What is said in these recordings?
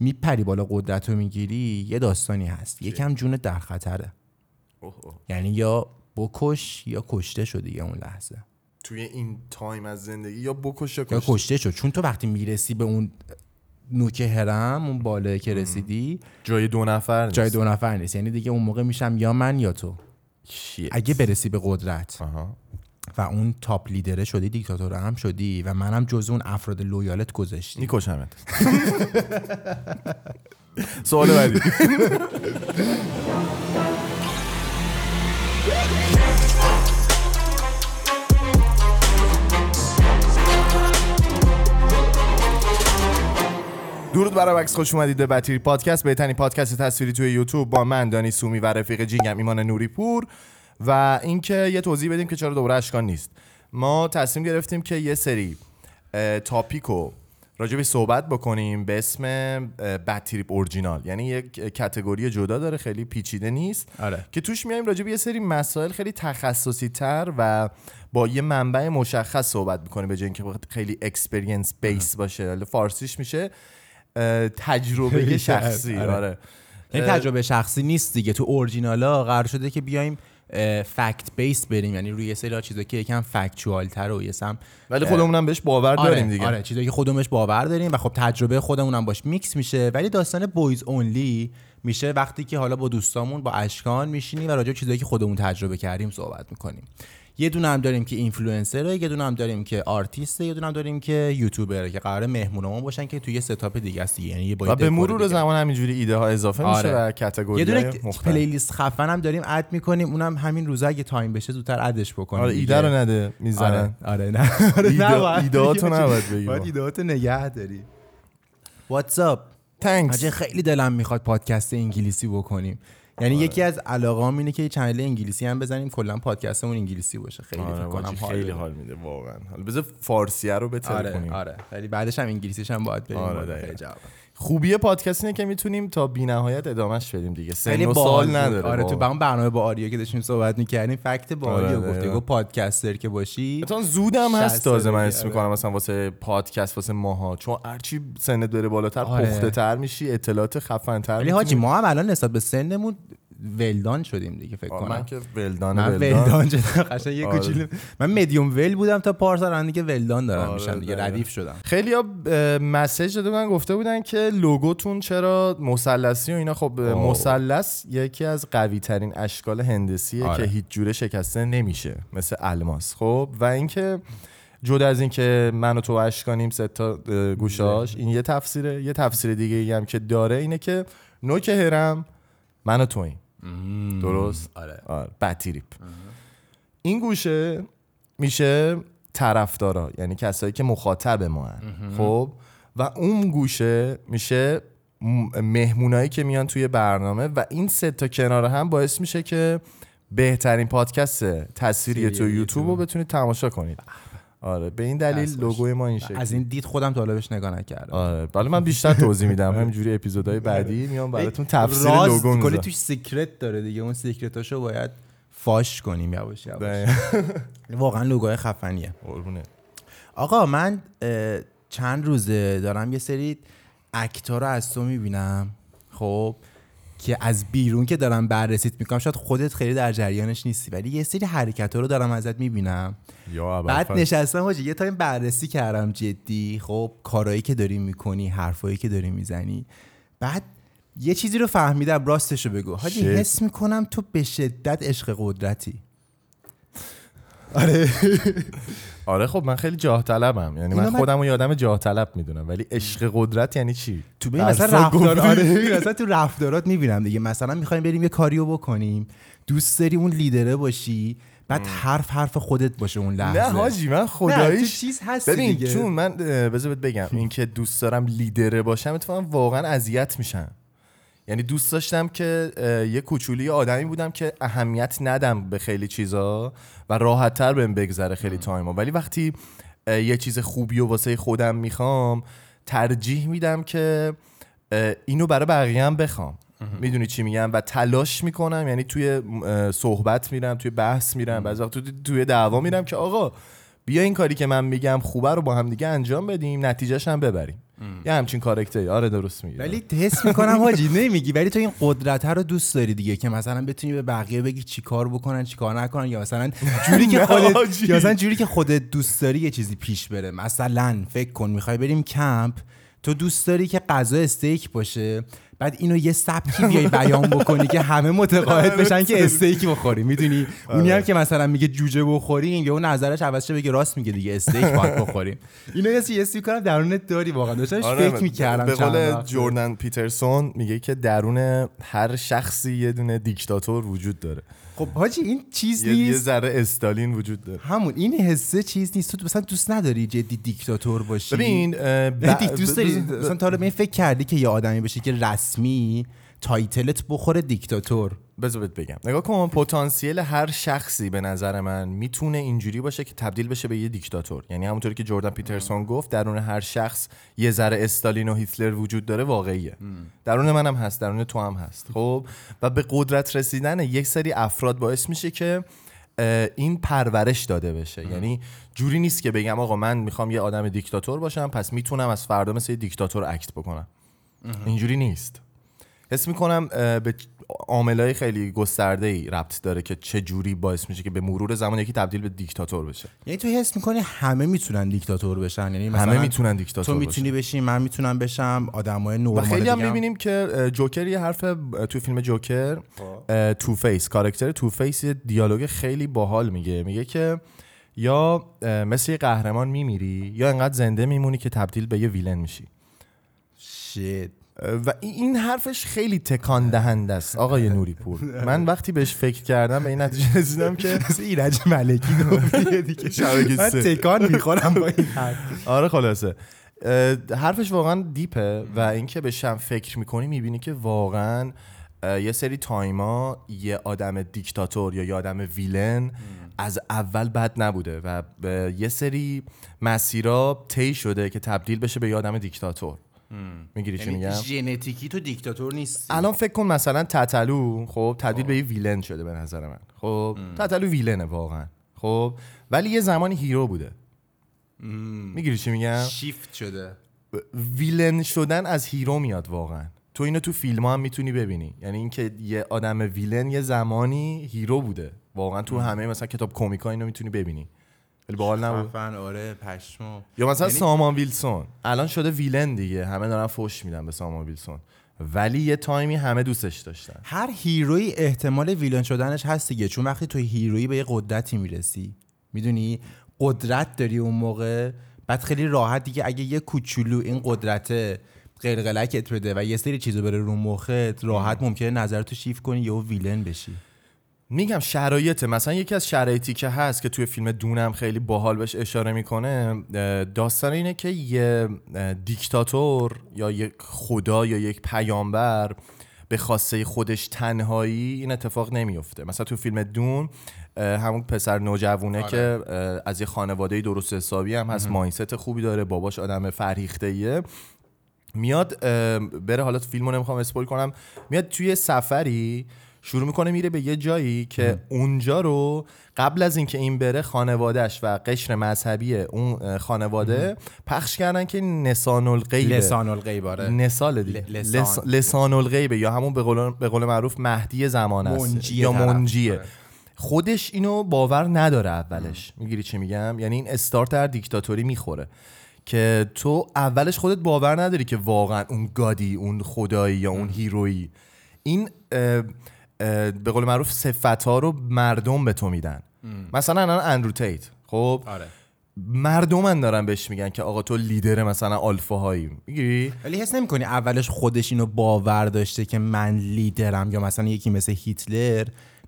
میپری بالا قدرت رو می‌گیری یه داستانی هست. یکم جونت در خطره. اوه اوه. یعنی یا بکش یا کشته شدی یه اون لحظه. توی این تایم از زندگی یا بکش یا یا کشته؟ کشته شد چون تو وقتی می‌رسی به اون نوک هرم اون بالا که رسیدی جای دو نفر نیست. جای دو نفر نیست. یعنی دیگه اون موقع میشم یا من یا تو. shit. اگه برسی به قدرت. آها. و اون top leader ه شدی دیکتاتور هم شدی و منم جز اون افراد loyal ت گذاشتی. میکشمت سوال بعدی. درود برای وکس خوش اومدید به بطیری پادکست. بهترین پادکست تصویری توی یوتیوب با من دانی سومی و رفیق جینگم ایمان نوری پور و اینکه یه توضیح بدیم که چرا دوباره اشکان نیست. ما تصمیم گرفتیم که یه سری topic و راجبی صحبت بکنیم به اسم Badtrip original یعنی یک category جدا داره خیلی پیچیده نیست. آره. که توش میایم راجع به یه سری مسائل خیلی تخصصی تر و با یه منبع مشخص صحبت می‌کنیم به جای اینکه خیلی experience base باشه. حالا فارسیش میشه تجربه شخصی. آره. آره. این تجربه شخصی نیست دیگه. تو اورجینالا قرار شده که بیایم fact base بریم. یعنی رو یه سری چیزا که یکم factual تر و یه سم ولی خودمون هم بهش باور داریم آره دیگه. آره چیزایی که خودمون بهش باور داریم و خب تجربه خودمون هم باش میکس میشه. ولی داستان boys only میشه وقتی که حالا با دوستامون با اشکان میشینیم و راجع به چیزایی که خودمون تجربه کردیم صحبت می‌کنیم. یه دونه هم داریم که اینفلوئنسره یه دونه هم داریم که آرتیسته یه دونه هم داریم که یوتیوبره که قرار مهمونمون باشن که توی یه setup دیگه است. یعنی یه با یه و به مرور. زمان همینجوری ایده ها اضافه میشه آره. و یه category دونه playlist خفن هم داریم add می‌کنیم اونم همین روزا اگه تایم بشه زودتر add ش بکنیم آره. ایده رو نده می‌زنن آره نه آره ایده-. ایدهاتو نباید بگی باید با. ایدهاتو نگه داری واتساپ حاجی خیلی دلم می‌خواد پادکست انگلیسی بکنیم یعنی آره. یکی از علاقام اینه که channel انگلیسی هم بزنیم کلا پادکستمون انگلیسی باشه. خیلی فکر آره کنم واجی حال خیلی. حال میده واقعا. حالا بذار فارسیه رو بهتر آره کنیم آره. ولی بعدش هم انگلیسیش هم باید بریم آره، خوبی پادکست اینه که می‌تونیم تا بی‌نهایت ادامهش بدیم دیگه سن و سال. نداره آره تو. اون برنامه با آریا که داشتیم صحبت می‌کردیم fact آره، رو گفتی دقیقاً. گفت podcaster که باشی مثلا زودم هست تازه من اسم آره. می‌کنم مثلا واسه پادکست واسه ماها چون هرچی سنت بره بالاتر آره. پخته تر میشی اطلاعات خفن تر ولی حاجی ما هم الان نسبت به سنمون ولدان شدیم دیگه فکر کنم من که ولدان من ولدان شدم قشنگ یه آره. کوچولو من مدیوم ول بودم تا پارسال الان دیگه ولدان دارم آره، میشم دیگه. ردیف شدم خیلی ها مسیج داده بودن گفته بودن که لوگوتون چرا مثلثی و اینا خب. مثلث یکی از قوی ترین اشکال هندسیه آره. که هیچ جوره شکسته نمیشه مثل الماس خب و اینکه جدا از اینکه من و تو اشکانیم سه تا گوشاش این یه تفسیره یه تفسیر دیگه ای هم که داره اینه که نوک هرم من و درست؟ آره. آره. این گوشه میشه طرفدارا یعنی کسایی که مخاطب ما هن. خب؟ و اون گوشه میشه مهمونایی که میان توی برنامه و این سه تا کنار هم باعث میشه که بهترین پادکست تصویری تو یوتیوب رو بتونید تماشا کنید. آره به این دلیل. لوگوی ما این شکلی. از این دید خودم تا حالا بهش نگاه نکردم. آره ولی من بیشتر توضیح میدم. همینجوری اپیزودهای بعدی میام براتون تفسیر لوگو کلی توش secret داره دیگه. اون secret اشو باید فاش کنیم یواش یواش. واقعا لوگوی خفنیه. قربونه. آقا من چند روزه دارم یه سری act ا رو از تو می‌بینم. خب؟ که از بیرون که دارم بررسیت می‌کنم شاید خودت خیلی در جریانش نیستی ولی یه سری حرکت رو دارم ازت می‌بینم. یا بعد ابوالفضل. نشستم حاجی یه تایم بررسی کردم جدی. خب کارهایی که داری می‌کنی حرفایی که داری می‌زنی. بعد یه چیزی رو فهمیدم راستشو بگو. حاجی. حس می‌کنم تو به شدت عشق قدرتی. آره. خب من خیلی جاه طلبم. یعنی من خودم رو یادم جاه طلب می‌دونم. ولی عشق قدرت یعنی چی؟ تو مثلا رفتار. آره مثلا تو رفتارات می‌بینم دیگه. مثلا می‌خوایم بریم یه کاریو بکنیم. دوست داری اون لیدره باشی. بعد حرف حرف خودت باشه اون لحظه. نه حاجی من تو خداییش چیز هستی ببین دیگه. چون من بذار بگم. این که دوست دارم لیدره باشم اتفاقا واقعا اذیت میشم. یعنی دوست داشتم که یه کوچولی آدمی بودم که اهمیت ندم به خیلی چیزا و راحت تر بهم بگذره خیلی تایما ولی وقتی یه چیز خوبی و واسه خودم می‌خوام ترجیح میدم که اینو برای بقیه هم بخوام. می‌دونی چی میگم؟ و تلاش می‌کنم یعنی توی صحبت میرم توی بحث میرم بعضی وقت توی, توی دعوا میرم که آقا بیا این کاری که من میگم خوبه رو با هم دیگه انجام بدیم نتیجهش هم ببریم. یه همچین کاراکتری. آره درست میگی ولی حس می‌کنم حاجی نمیگی ولی تو این قدرت رو دوست داری دیگه که مثلا بتونی به بقیه بگی چیکار بکنن چیکار نکنن یا مثلا جوری که خودت. یا مثلا جوری که خودت دوست داری یه چیزی پیش بره. مثلا فکر کن می‌خوای بریم کمپ. تو دوست داری که غذا استیک باشه بعد اینو یه سبکی بیای بیان بکنی که همه متقاعد بشن که استیک بخوری. می‌دونی؟ اونی هم که مثلا میگه جوجه بخوریم یا اون نظرش عوض شه بگه راست میگه دیگه استیک باید بخوریم. اینو یه حس می‌کنم درونت داری واقعا. داشتم آره، فکر می‌کردم به قول وقت. جوردن پیترسون میگه که درون هر شخصی یه دونه دیکتاتور وجود داره. خب حاجی این چیز یه, یه نیست. ذره استالین وجود داره. همون این حسه چیز نیست. تو مثلا دوست نداری جدی دیکتاتور باشی؟ ببین ب- دوست داری؟ مثلا تا حالا به این فکر کردی که یه آدمی بشه که رسمی title ت بخوره دیکتاتور. بذار بگم. نگاه کن پتانسیل هر شخصی به نظر من می‌تونه اینجوری باشه که تبدیل بشه به یه دیکتاتور. یعنی همونطوری که جردن پیترسون گفت درون هر شخص یه ذره استالین و هیتلر وجود داره واقعیه. درون منم هست درون تو هم هست. خب؟ و به قدرت رسیدن یک سری افراد باعث میشه که این پرورش داده بشه. یعنی جوری نیست که بگم آقا من می‌خوام یه آدم دیکتاتور باشم پس می‌تونم از فردا مثل یه دیکتاتور اکت بکنم. اینجوری نیست. حس می‌کنم به عاملای خیلی گسترده ای ربط داره که چه جوری باعث میشه که به مرور زمان یکی تبدیل به دیکتاتور بشه. یعنی تو حس می‌کنی همه می‌تونن دیکتاتور بشن؟ یعنی مثلا همه می‌تونن دیکتاتور تو. می‌تونی بشی من می‌تونم بشم آدمای و نورمال خیلی هم می‌بینیم که جوکر یه حرف تو فیلم جوکر اه، Two-Face کاراکتر Two-Face یه دیالوگ خیلی باحال میگه. میگه که یا مثل یه قهرمان میمیری یا انقدر زنده میمونی که تبدیل به یه villain میشی. اه، و این- حرفش خیلی تکان دهنده است آقای نوری پور من وقتی بهش فکر کردم به این نتیجه رسیدم که مثل ایرج ملکی گفتی دیگه. من. تکان می‌خورم با این حرف. آره خلاصه. حرفش واقعا دیپه و اینکه بهشم فکر می‌کنی می‌بینی که واقعا یه سری تایما یه آدم دیکتاتور یا یه آدم ویلن از اول بد نبوده و به یه سری مسیرا طی شده که تبدیل بشه به یه آدم دیکتاتور. می‌گیری چی میگم؟ یعنی ژنتیکی تو دیکتاتور نیستی. الان فکر کن مثلا تتلو خب تبدیل به یه ویلن شده به نظر من. خب تتلو ویلنه واقعا. خب ولی یه زمانی hero بوده. می‌گیری چی میگم؟ شیفت شده. villain شدن از hero میاد واقعا. تو اینو تو فیلم هم می‌تونی ببینی. یعنی اینکه یه آدم villain یه زمانی hero بوده. واقعا تو همه مثلا کتاب comic ا اینو می‌تونی ببینی. ولی باحال نبود. آره پشمو یا مثلا یعنی- سامان ویلسون. الان شده villain دیگه. همه دارن فوش میدن به سامان ویلسون. ولی یه تایمی همه دوستش داشتن. هر hero ی احتمال villain شدنش هست دیگه. چون وقتی تو هیرویی به یه قدرتی می‌رسی می‌دونی؟ قدرت داری اون موقع. بعد خیلی راحت دیگه اگه یه کوچولو این قدرت قلقلکت بده و یه سری چیزو بره رو مخت راحت ممکنه نظرتو شیف کنی یهو ویلن بشی. میگم شرایطه. مثلا یکی از شرایطی که هست که توی فیلم دونم خیلی باحال بهش اشاره می‌کنه داستان اینه که یه دیکتاتور یا یک خدا یا یک پیامبر به خواسته خودش تنهایی این اتفاق نمیفته مثلا تو فیلم دون همون پسر نوجوونه که اه، از یه خانواده درست حسابی هم هست مایندست خوبی داره باباش آدم فرهیخته میاد اه، بره حالا فیلمو نمی‌خوام اسپول کنم میاد توی سفری شروع می‌کنه میره به یه جایی که اونجا رو قبل از اینکه این بره خانوادهش و قشر مذهبی اون خانواده پخش کردن که نسان الغیبه لسان الغیب آره. نسال دیگه. ل- لسان. لس- لسان الغیبه یا همون به قول, به قول معروف مهدی زمان است. یا. منجیه. آره. خودش اینو باور نداره اولش. می‌گیری چی میگم؟ یعنی این استارت در دیکتاتوری می‌خوره که تو اولش خودت باور نداری که واقعا اون گادی اون خدایی یا اون هیرویی. این به قول معروف صفت ها رو مردم به تو میدن. مثلا الان اندرو تیت. خب؟ آره. مردمن دارن بهش میگن که آقا تو لیدر مثلا آلفاهایی. می‌گیری ولی حس نمی‌کنی اولش خودش اینو باور داشته که من لیدرم یا مثلا یکی مثل هیتلر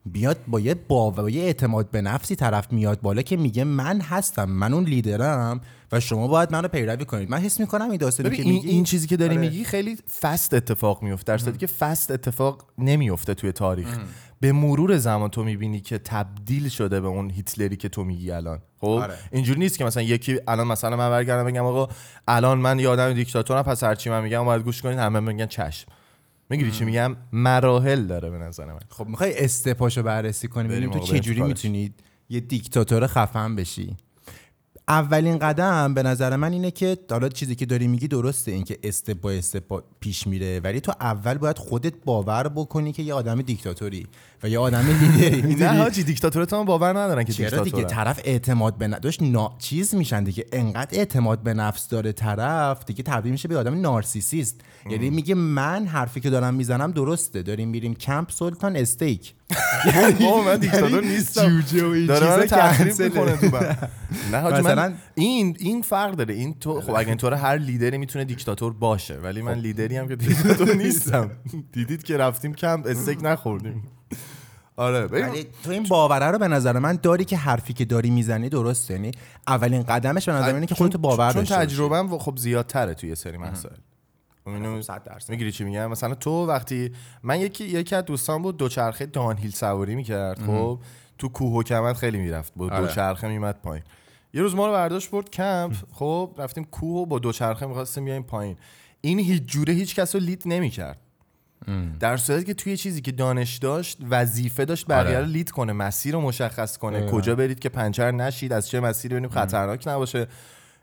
بیاد با یه باور با یه اعتماد به نفسی طرف میاد بالا که میگه من هستم من اون لیدرم و شما باید منو پیروی کنید. من حس می‌کنم این داستانی که این, میگی این چیزی که داری آره. میگی خیلی فست اتفاق میفته در صورتی که فست اتفاق نمیفته توی تاریخ. به مرور زمان تو می‌بینی که تبدیل شده به اون هیتلری که تو میگی الان. خب؟ آره. اینجوری نیست که مثلا یکی الان مثلا من برگردم بگم آقا الان من یه آدم دیکتاتورم پس هرچی من میگم باید گوش کنید همه میگن چشم. می‌گیری چی میگم؟ مراحل داره به نظر من. خب می‌خوای استپاشو بررسی کنی بریم ببینیم تو آقا، بریم. چجوری تو کارش. می‌تونی یه دیکتاتور خفن بشی. اولین قدم به نظر من اینه که حالا چیزی که داری میگی درسته اینکه استپ با استپ پیش میره ولی تو اول باید خودت باور بکنی که یه آدم دیکتاتوری. و یه آدم لیدری نه حاجی دیکتاتورت هم باور ندارن که چرا دیگه؟ دیکتاتور طرف اعتماد به نفس نا... چیز میشن دیگه. انقدر اعتماد به نفس داره طرف دیگه تبدیل میشه به آدم نارسیسیست. یعنی میگه من حرفی که دارم می‌زنم درسته. داریم میریم کمپ سلطان استیک. من دیکتاتور نیستم. جوجه و این داره من چیزا تخریب. می‌کنه تو من. نه من این این فرق داره. این تو خب اگه اینطور هر لیدری می‌تونه دیکتاتور باشه ولی من لیدری هم که دیکتاتور نیستم. دیدید که رفتیم کمپ استیک نخوردیم. آره ولی تو این باوره رو به نظر من داری که حرفی که داری می‌زنی درسته؟ یعنی اولین قدمش به نظر من اینه که خودتو باور چون. تجربهم خب زیادتره توی سری مسائل. درصد. می‌گیری چی میگم؟ مثلا تو وقتی من یکی یکی از دوستان بود دوچرخه دانهیل سواری می‌کرد خب؟ تو کوه و کمد خیلی می‌رفت با آره. دوچرخه میمد پایین. یه روز ما رو برداشت برد کمپ خب؟ رفتیم کوه و با دوچرخه می‌خواستیم بیایم پایین. این هیچ جوره هیچ کس رو لید نمی‌کرد. در صورتی که توی چیزی که دانش داشت وظیفه داشت بقیه آره. رو لید کنه مسیر رو مشخص کنه. دقیقاً. کجا برید که پنچر نشید از چه مسیری بریم خطرناک نباشه.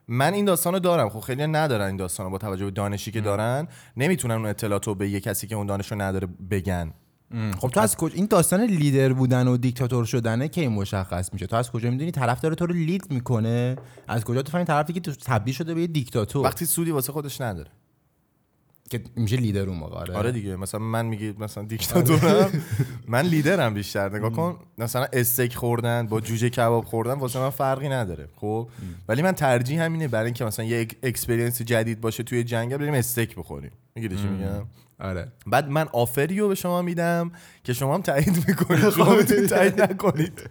من این داستان رو دارم. خب خیلی ندارن این داستان رو با توجه به دانشی که دارن. نمی‌تونن اون اطلاعات رو به یه کسی که اون دانش رو نداره بگن. خب تو از کجا این داستان لیدر بودن و دیکتاتور شدنه که این مشخص میشه؟ تو از کجا می‌دونی؟ طرف داره تو رو لید می‌کنه. از کجا تو فهمی طرفی که تو تبدیل شده به یه دیکتاتور؟ وقتی سودی واسه خودش نداره. که میشه لیدر اون موقع آره, آره دیگه مثلا من میگی مثلا دیکتاتورم. من لیدرم بیشتر نگاه کن مثلا استیک خوردن با جوجه کباب خوردن واسه من فرقی نداره خب؟ ولی من ترجیح همینه برای اینکه مثلا یه experience جدید باشه توی جنگل بریم استیک بخوریم. می‌گیری چی میگم؟ آره. بعد من offer ی رو به شما میدم که شما هم تایید می‌کنید. می‌تونید تایید نکنید.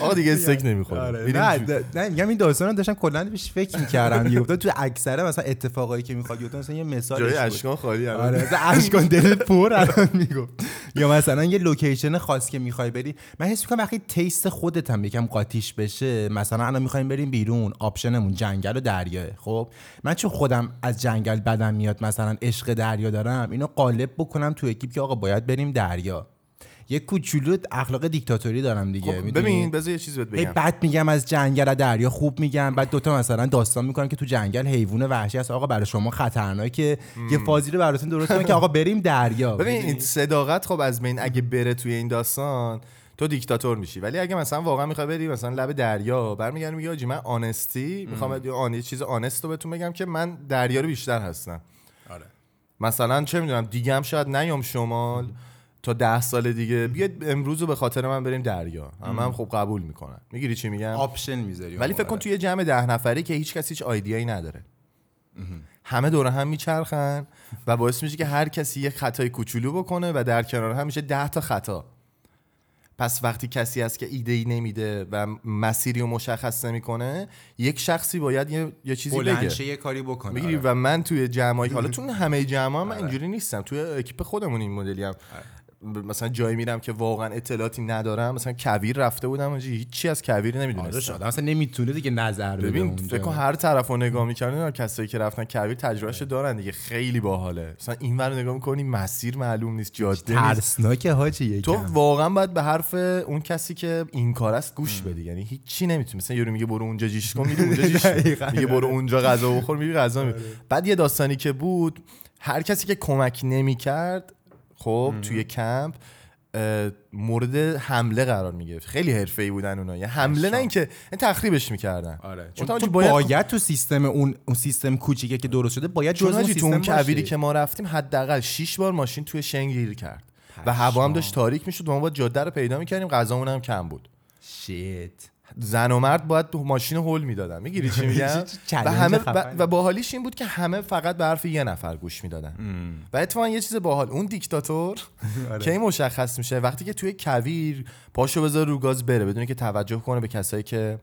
آقا دیگه استیک آره. نه نه- نه میگم این داستان رو داشتم کلا بهش فکر می‌کردم یه تو اکثره مثلا اتفاقایی که می‌خواد بیفته مثلا یه مثال جای اشکان خالی. آره مثلا اشکان دلت پر الان می‌گفت. یا مثلا یه لوکیشن خاص که می‌خوای بری. من حس می‌کنم وقتی taste خودت هم یکم قاطیش بشه مثلا الان می‌خوایم بریم بیرون option مون جنگل و دریاه خب؟ من چون خودم از جنگل بدم میاد مثلا عشق دریا دارم اینو قالب بکنم تو اکیپ که آقا باید بریم دریا. یه کوچولو اخلاق دیکتاتوری دارم دیگه خب؟ ببین بذار یه چیز بهت بگم. بد میگم از جنگل دریا خوب میگم بعد دوتا مثلا داستان می‌کنم که تو جنگل حیوان وحشی هست. آقا برای شما خطرناکه یه فازی رو براتون درست کنم که آقا بریم دریا ببین این صداقت خب از بین اگه بره توی این داستان تو دیکتاتور میشی. ولی اگه مثلا واقعا می‌خوای بری مثلا لب دریا برمیگردی میگه آجی من honestly می‌خوام یه آن چیز honest رو بهتون بگم که من دریا رو بیشتر هستم. آره. مثلا چه می‌دونم دیگه هم شاید نیام شمال. تا ده سال دیگه. بیاد امروز رو به خاطر من بریم دریا. هم, هم خب قبول می‌کنن. می‌گیری چی میگم؟ option می‌ذاری. ولی فکر کن توی یه جمع ده نفری که هیچ کسی هیچ idea یی نداره. همه دور هم میچرخن و باعث میشه که هر کسی یه خطای کوچولو بکنه و در کنار هم میشه ده تا خطا. پس وقتی کسی هست که ایده ای نمیده و مسیری رو مشخص نمی‌کنه یک شخصی باید یه, یه چیزی بگه. یه کاری بکنه. می‌گیری آره. و من توی جمعی حالا تو همه جمع من اینجوری نیستم. توی اکیپ خودمون این مدلی هم. مثلا جایی میرم که واقعا اطلاعاتی ندارم مثلا کویر رفته بودم اونجا هیچی از کویر آره نمی‌دونستم شاید. مثلا نمی‌تونه دیگه نظر بده ببین. فکر کن هر طرف رو نگاه می‌کنن کسایی که رفتن کویر تجربهش دارن دیگه خیلی باحاله. مثلا این ور نگاه می‌کنی مسیر معلوم نیست جاده نیست. ترسناکه حاجی تو واقعا باید به حرف اون کسی که این کار است گوش بدی. یعنی هیچی نمی‌تونی. مثلا یارو میگه برو اونجا جیش کن میری اونجا جیش. میگه برو اونجا غذا بخور میری غذا میری بعد یه داستانی که بود هر کسی که کمک نمی‌کرد خب توی کمپ مورد حمله قرار می‌گرفت. خیلی حرفه‌ای بودن اونا. یه حمله نه اینکه این تخریبش می‌کردن. آره چون چون باید- باید, تو سیستم اون اون سیستم کوچیکه که درست شده باید جزء اون حاجی تو اون سیستم کویری. که ما رفتیم حداقل 6 بار ماشین توی شن گیر کرد. و هوا هم داشت تاریک می‌شد و ما باید جاده رو پیدا می‌کردیم. غذامون هم کم بود. شیت. زن و مرد باید تو ماشین هول می‌دادن. می‌گیری چی میگم؟ و همه و, باحالیش این بود که همه فقط به حرف یه نفر گوش می‌دادن. و اتفاقا یه چیز باحال اون دیکتاتور آره. که این مشخص میشه وقتی که توی کویر پاشو بذار رو گاز بره بدون که توجه کنه به کسایی که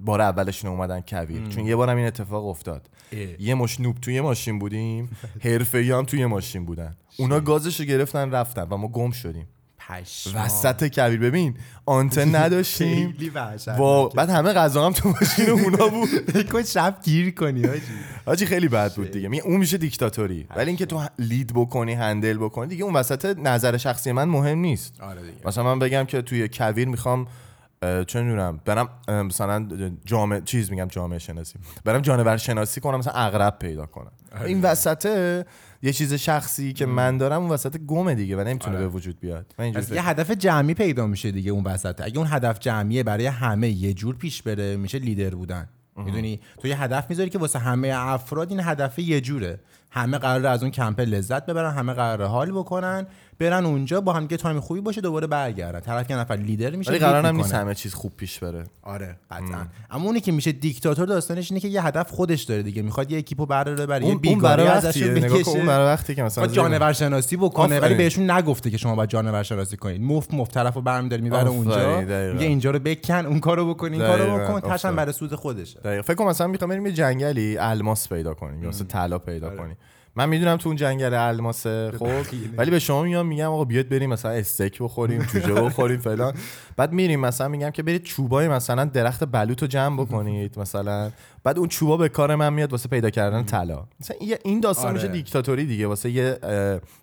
بار اولشون اومدن کویر. چون یه بارم این اتفاق افتاد. اه. یه مش نوب توی ماشین بودیم حرفه‌ای هم توی ماشین بودن. اونا گازشو گرفتن رفتن و ما گم شدیم. پشمام. وسط کویر ببین آنتن نداشتیم. وا بعد همه غذا هم تو ماشین اونا بود. کن شب گیر کنی حاجی حاجی خیلی بد بود دیگه. اون میشه دیکتاتوری. ولی اینکه تو لید بکنی هندل بکنی دیگه اون وسط نظر شخصی من مهم نیست. آره دیگه. مثلا من بگم که توی کویر می‌خوام چه می‌دونم برم مثلا جامعه چیز میگم جامعه شناسی. برم جانور شناسی کنم مثلا اغرب پیدا کنم. این وسطه یه چیز شخصی که من دارم اون وسط گمه دیگه و نمی‌تونه آره. به وجود بیاد. من یه هدف جمعی پیدا میشه دیگه اون وسط. اگه اون هدف جمعیه برای همه یه جور پیش بره میشه لیدر بودن. می‌دونی؟ تو یه هدف می‌ذاری که واسه همه افراد این هدف یه جوره. همه قراره از اون کمپ لذت ببرن همه قراره حال بکنن. برن اونجا با هم دیگه time خوبی باشه دوباره برگردن. طرف یه نفر لیدر میشه ولی قرار هم می‌کنه. نیست همه چیز خوب پیش بره. آره قطعا. اما اونی که میشه دیکتاتور داستانش اینه که یه هدف خودش داره دیگه. میخاد یه اکیپو یه اون, بیگاری برای ازش کن اون بکشه برای وقتی که مثلا جانور شناسی بکنه ولی. بهشون نگفته که شما باید جانور شناسی کنید. مفت مفت طرف رو برمیداری می‌بره اونجا. میگه اینجا رو بکن اون کارو بکن این کارو بکن. تاشم. برای سود خودشه. دقیقا. فکر کنم مثلا می‌خوام بریم یه جنگلی الماس پیدا کنیم یا مثلا طلا پیدا کنیم. من می‌دونم تو اون جنگل الماسه خب. بخیلی. ولی به شما میام میگم آقا بیاد بریم مثلا استیک بخوریم جوجه بخوریم فلان. بعد میریم مثلا میگم که برید چوبای مثلا درخت بلوط رو جمع بکنید مثلا. بعد اون چوبا به کار من میاد واسه پیدا کردن طلا. مثلا این داستان آره. میشه دیکتاتوری دیگه. واسه یه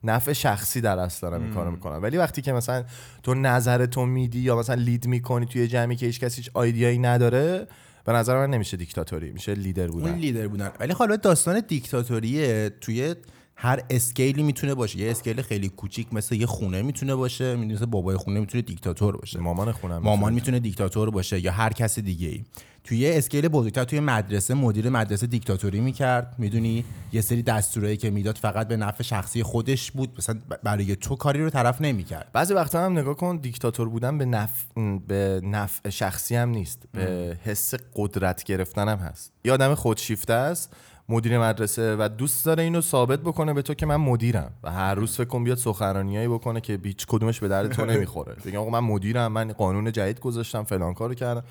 نفع شخصی در اصل دارم این کارو می‌کنم. ولی وقتی که مثلا تو نظر تو میدی یا مثلا lead می‌کنی توی جمعی که هیچ کسی هیچ idea یی نداره به نظر من نمیشه دیکتاتوری میشه لیدر اون بودن. لیدر بودن. ولی حالا داستان دیکتاتوریه توی هر scale ی می‌تونه باشه. یه scale خیلی کوچیک مثل یه خونه می‌تونه باشه. مثل بابای خونه می‌تونه دیکتاتور باشه. مامان خونه‌م مامان می‌تونه دیکتاتور باشه یا هر کس دیگه ای. توی یه scale بزرگتر توی مدرسه مدیر مدرسه دیکتاتوری می‌کرد. می‌دونی؟ یه سری دستورایی که می‌داد فقط به نفع شخصی خودش بود. مثلا برای تو کاری رو طرف نمی‌کرد. بعضی وقتا هم نگاه کن دیکتاتور بودن به نفع به نفع شخصی هم نیست. به حس قدرت گرفتن هم هست. یه آدم خودشیفته است. مدیر مدرسه و دوست داره اینو ثابت بکنه به تو که من مدیرم و هر روز فکر کن بیاد سخنرانیایی بکنه که هیچ کدومش به درد تو نمی‌خوره. بگم آقا من مدیرم من قانون جدید گذاشتم فلان کارو کردم.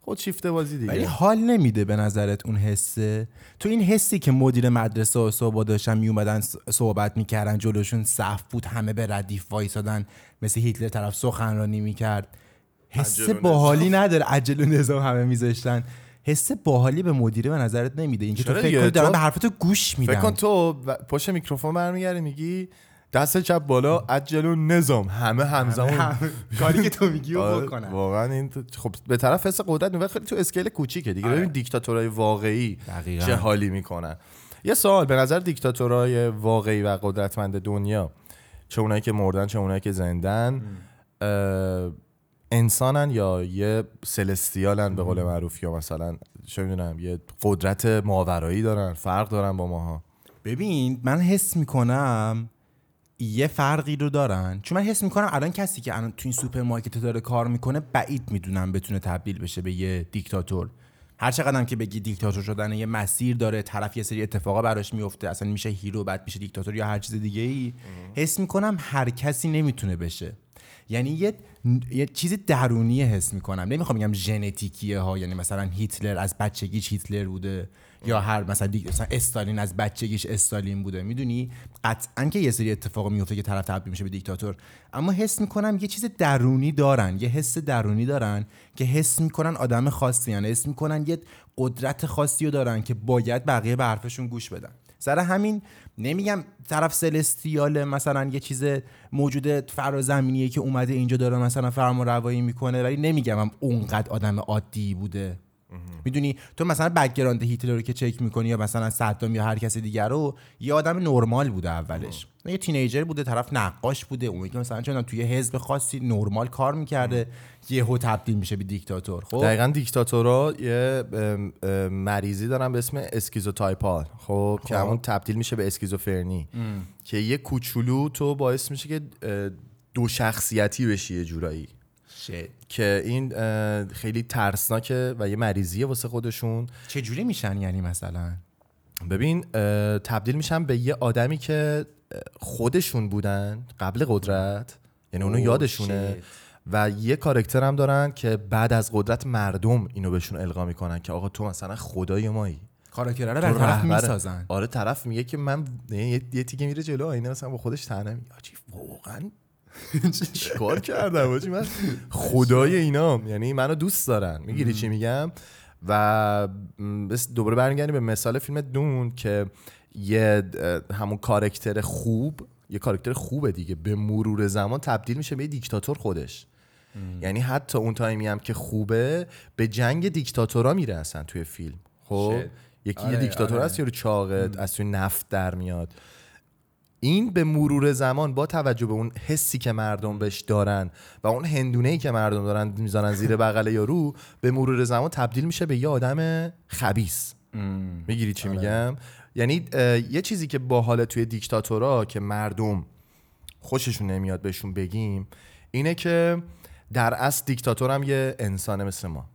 خودشیفته بازی دیگه. ولی حال نمیده به نظرت اون حسه؟ تو این حسی که مدیر مدرسه و صحبت داشتن میومدن صحبت می‌کردن جلوشون صف بود همه به ردیف وایسادن مثل هیتلر طرف سخنرانی می‌کرد. حس باحالی نداره عجل و نظام همه میذاشتن. حس باحالی به مدیره به نظرت نمیده اینکه تو فکر؟ کنی دارن به حرف تو گوش میدن فکر کن تو پشت میکروفون برمیگردی میگی دست چپ بالا عجل و نظام همه همزمان همه کاری که تو میگی رو آره، بکنن واقعا این خب به طرف حس قدرت میاد خیلی تو scale کوچیکه دیگه آره. ببین دیکتاتورای واقعی. چه حالی می‌کنن یه سوال به نظر دیکتاتورای واقعی و قدرتمند دنیا چه اونایی که مردن چه اونایی که زندن انسانن یا یه celestial ان به قول معروف یا مثلا چه می‌دونم یه قدرت ماورایی دارن فرق دارن با ماها. ببین من حس می‌کنم یه فرقی رو دارن. چون من حس می‌کنم الان کسی که الان تو این سوپرمارکت داره کار می‌کنه بعید می‌دونم بتونه تبدیل بشه به یه دیکتاتور. هر چقدر که بگی دیکتاتور شدن یه مسیر داره طرف یه سری اتفاقا براش میفته اصلا میشه hero بعد میشه دیکتاتور یا هر چیز دیگه ای حس می‌کنم هر کسی نمی‌تونه بشه. یعنی یه یه چیز درونی حس می‌کنم. نمی‌خوام بگم ژنتیکیه ها یعنی مثلا هیتلر از بچگیش هیتلر بوده یا هر مثلا مثلا استالین از بچگیش استالین بوده. می‌دونی؟ قطعا که یه سری اتفاق میفته که طرف تبدیل میشه به دیکتاتور. اما حس می‌کنم یه چیز درونی دارن یه حس درونی دارن که حس می‌کنن آدم خاصی یعنی حس می‌کنن یه قدرت خاصی رو دارن که باید بقیه به حرفشون گوش بدن. سر همین نمیگم طرف celestial مثلا یه چیز موجود فرازمینیه که اومده اینجا داره مثلا فرمانروایی می‌کنه ولی نمیگم هم اونقدر آدم عادی بوده. می‌دونی؟ تو مثلا background هیتلر رو که چک می‌کنی یا مثلا صدام یا هر کسی دیگر رو یه آدم نرمال بوده اولش. یه teenager بوده طرف نقاش بوده اون که مثلا چون توی حزب خاصی نرمال کار می‌کرده یهو تبدیل میشه به دیکتاتور. خب؟ دقیقا دیکتاتورا یه ام، ام، مریضی دارن به اسم schizotypal. خب؟ که همون تبدیل میشه به اسکیزوفرنی. که یه کوچولو تو باعث میشه که دو شخصیتی بشی یه جورایی. shit. که این خیلی ترسناکه و یه مریضیه واسه خودشون. چجوری میشن یعنی مثلا؟ ببین تبدیل میشن به یه آدمی که خودشون بودن قبل قدرت یعنی اونو یادشونه شیت. و یه کارکتر هم دارن که بعد از قدرت مردم اینو بهشون القا می‌کنن که آقا تو مثلا خدای مایی. کاراکترها رو طرف می‌سازن. آره طرف میگه که من یه, یه تیکه میره جلو آینه مثلا با خودش تنه میگه. واقعا چیکار کردم آجی من خدای اینام یعنی منو دوست دارن. می‌گیری چی میگم؟ و بس دوباره برمیگردیم به مثال فیلم دون که یه همون کارکتر خوب یه کارکتر خوبه دیگه. به مرور زمان تبدیل میشه به یه دیکتاتور خودش. یعنی حتی اون تایمی هم که خوبه به جنگ دیکتاتورا میره اصلا توی فیلم. خب. یکی آره، یه دیکتاتور آره. هست یارو چاقه از توی نفت در میاد. این به مرور زمان با توجه به اون حسی که مردم بهش دارن و اون هندونه ای که مردم دارن می‌زنن زیر بغل یارو به مرور زمان تبدیل میشه به یه آدم خبیس می‌گیری چی میگم؟ یعنی یه چیزی که باحال توی دیکتاتورا که مردم خوششون نمیاد بهشون بگیم اینه که در اصل دیکتاتور هم یه انسانه مثل ما.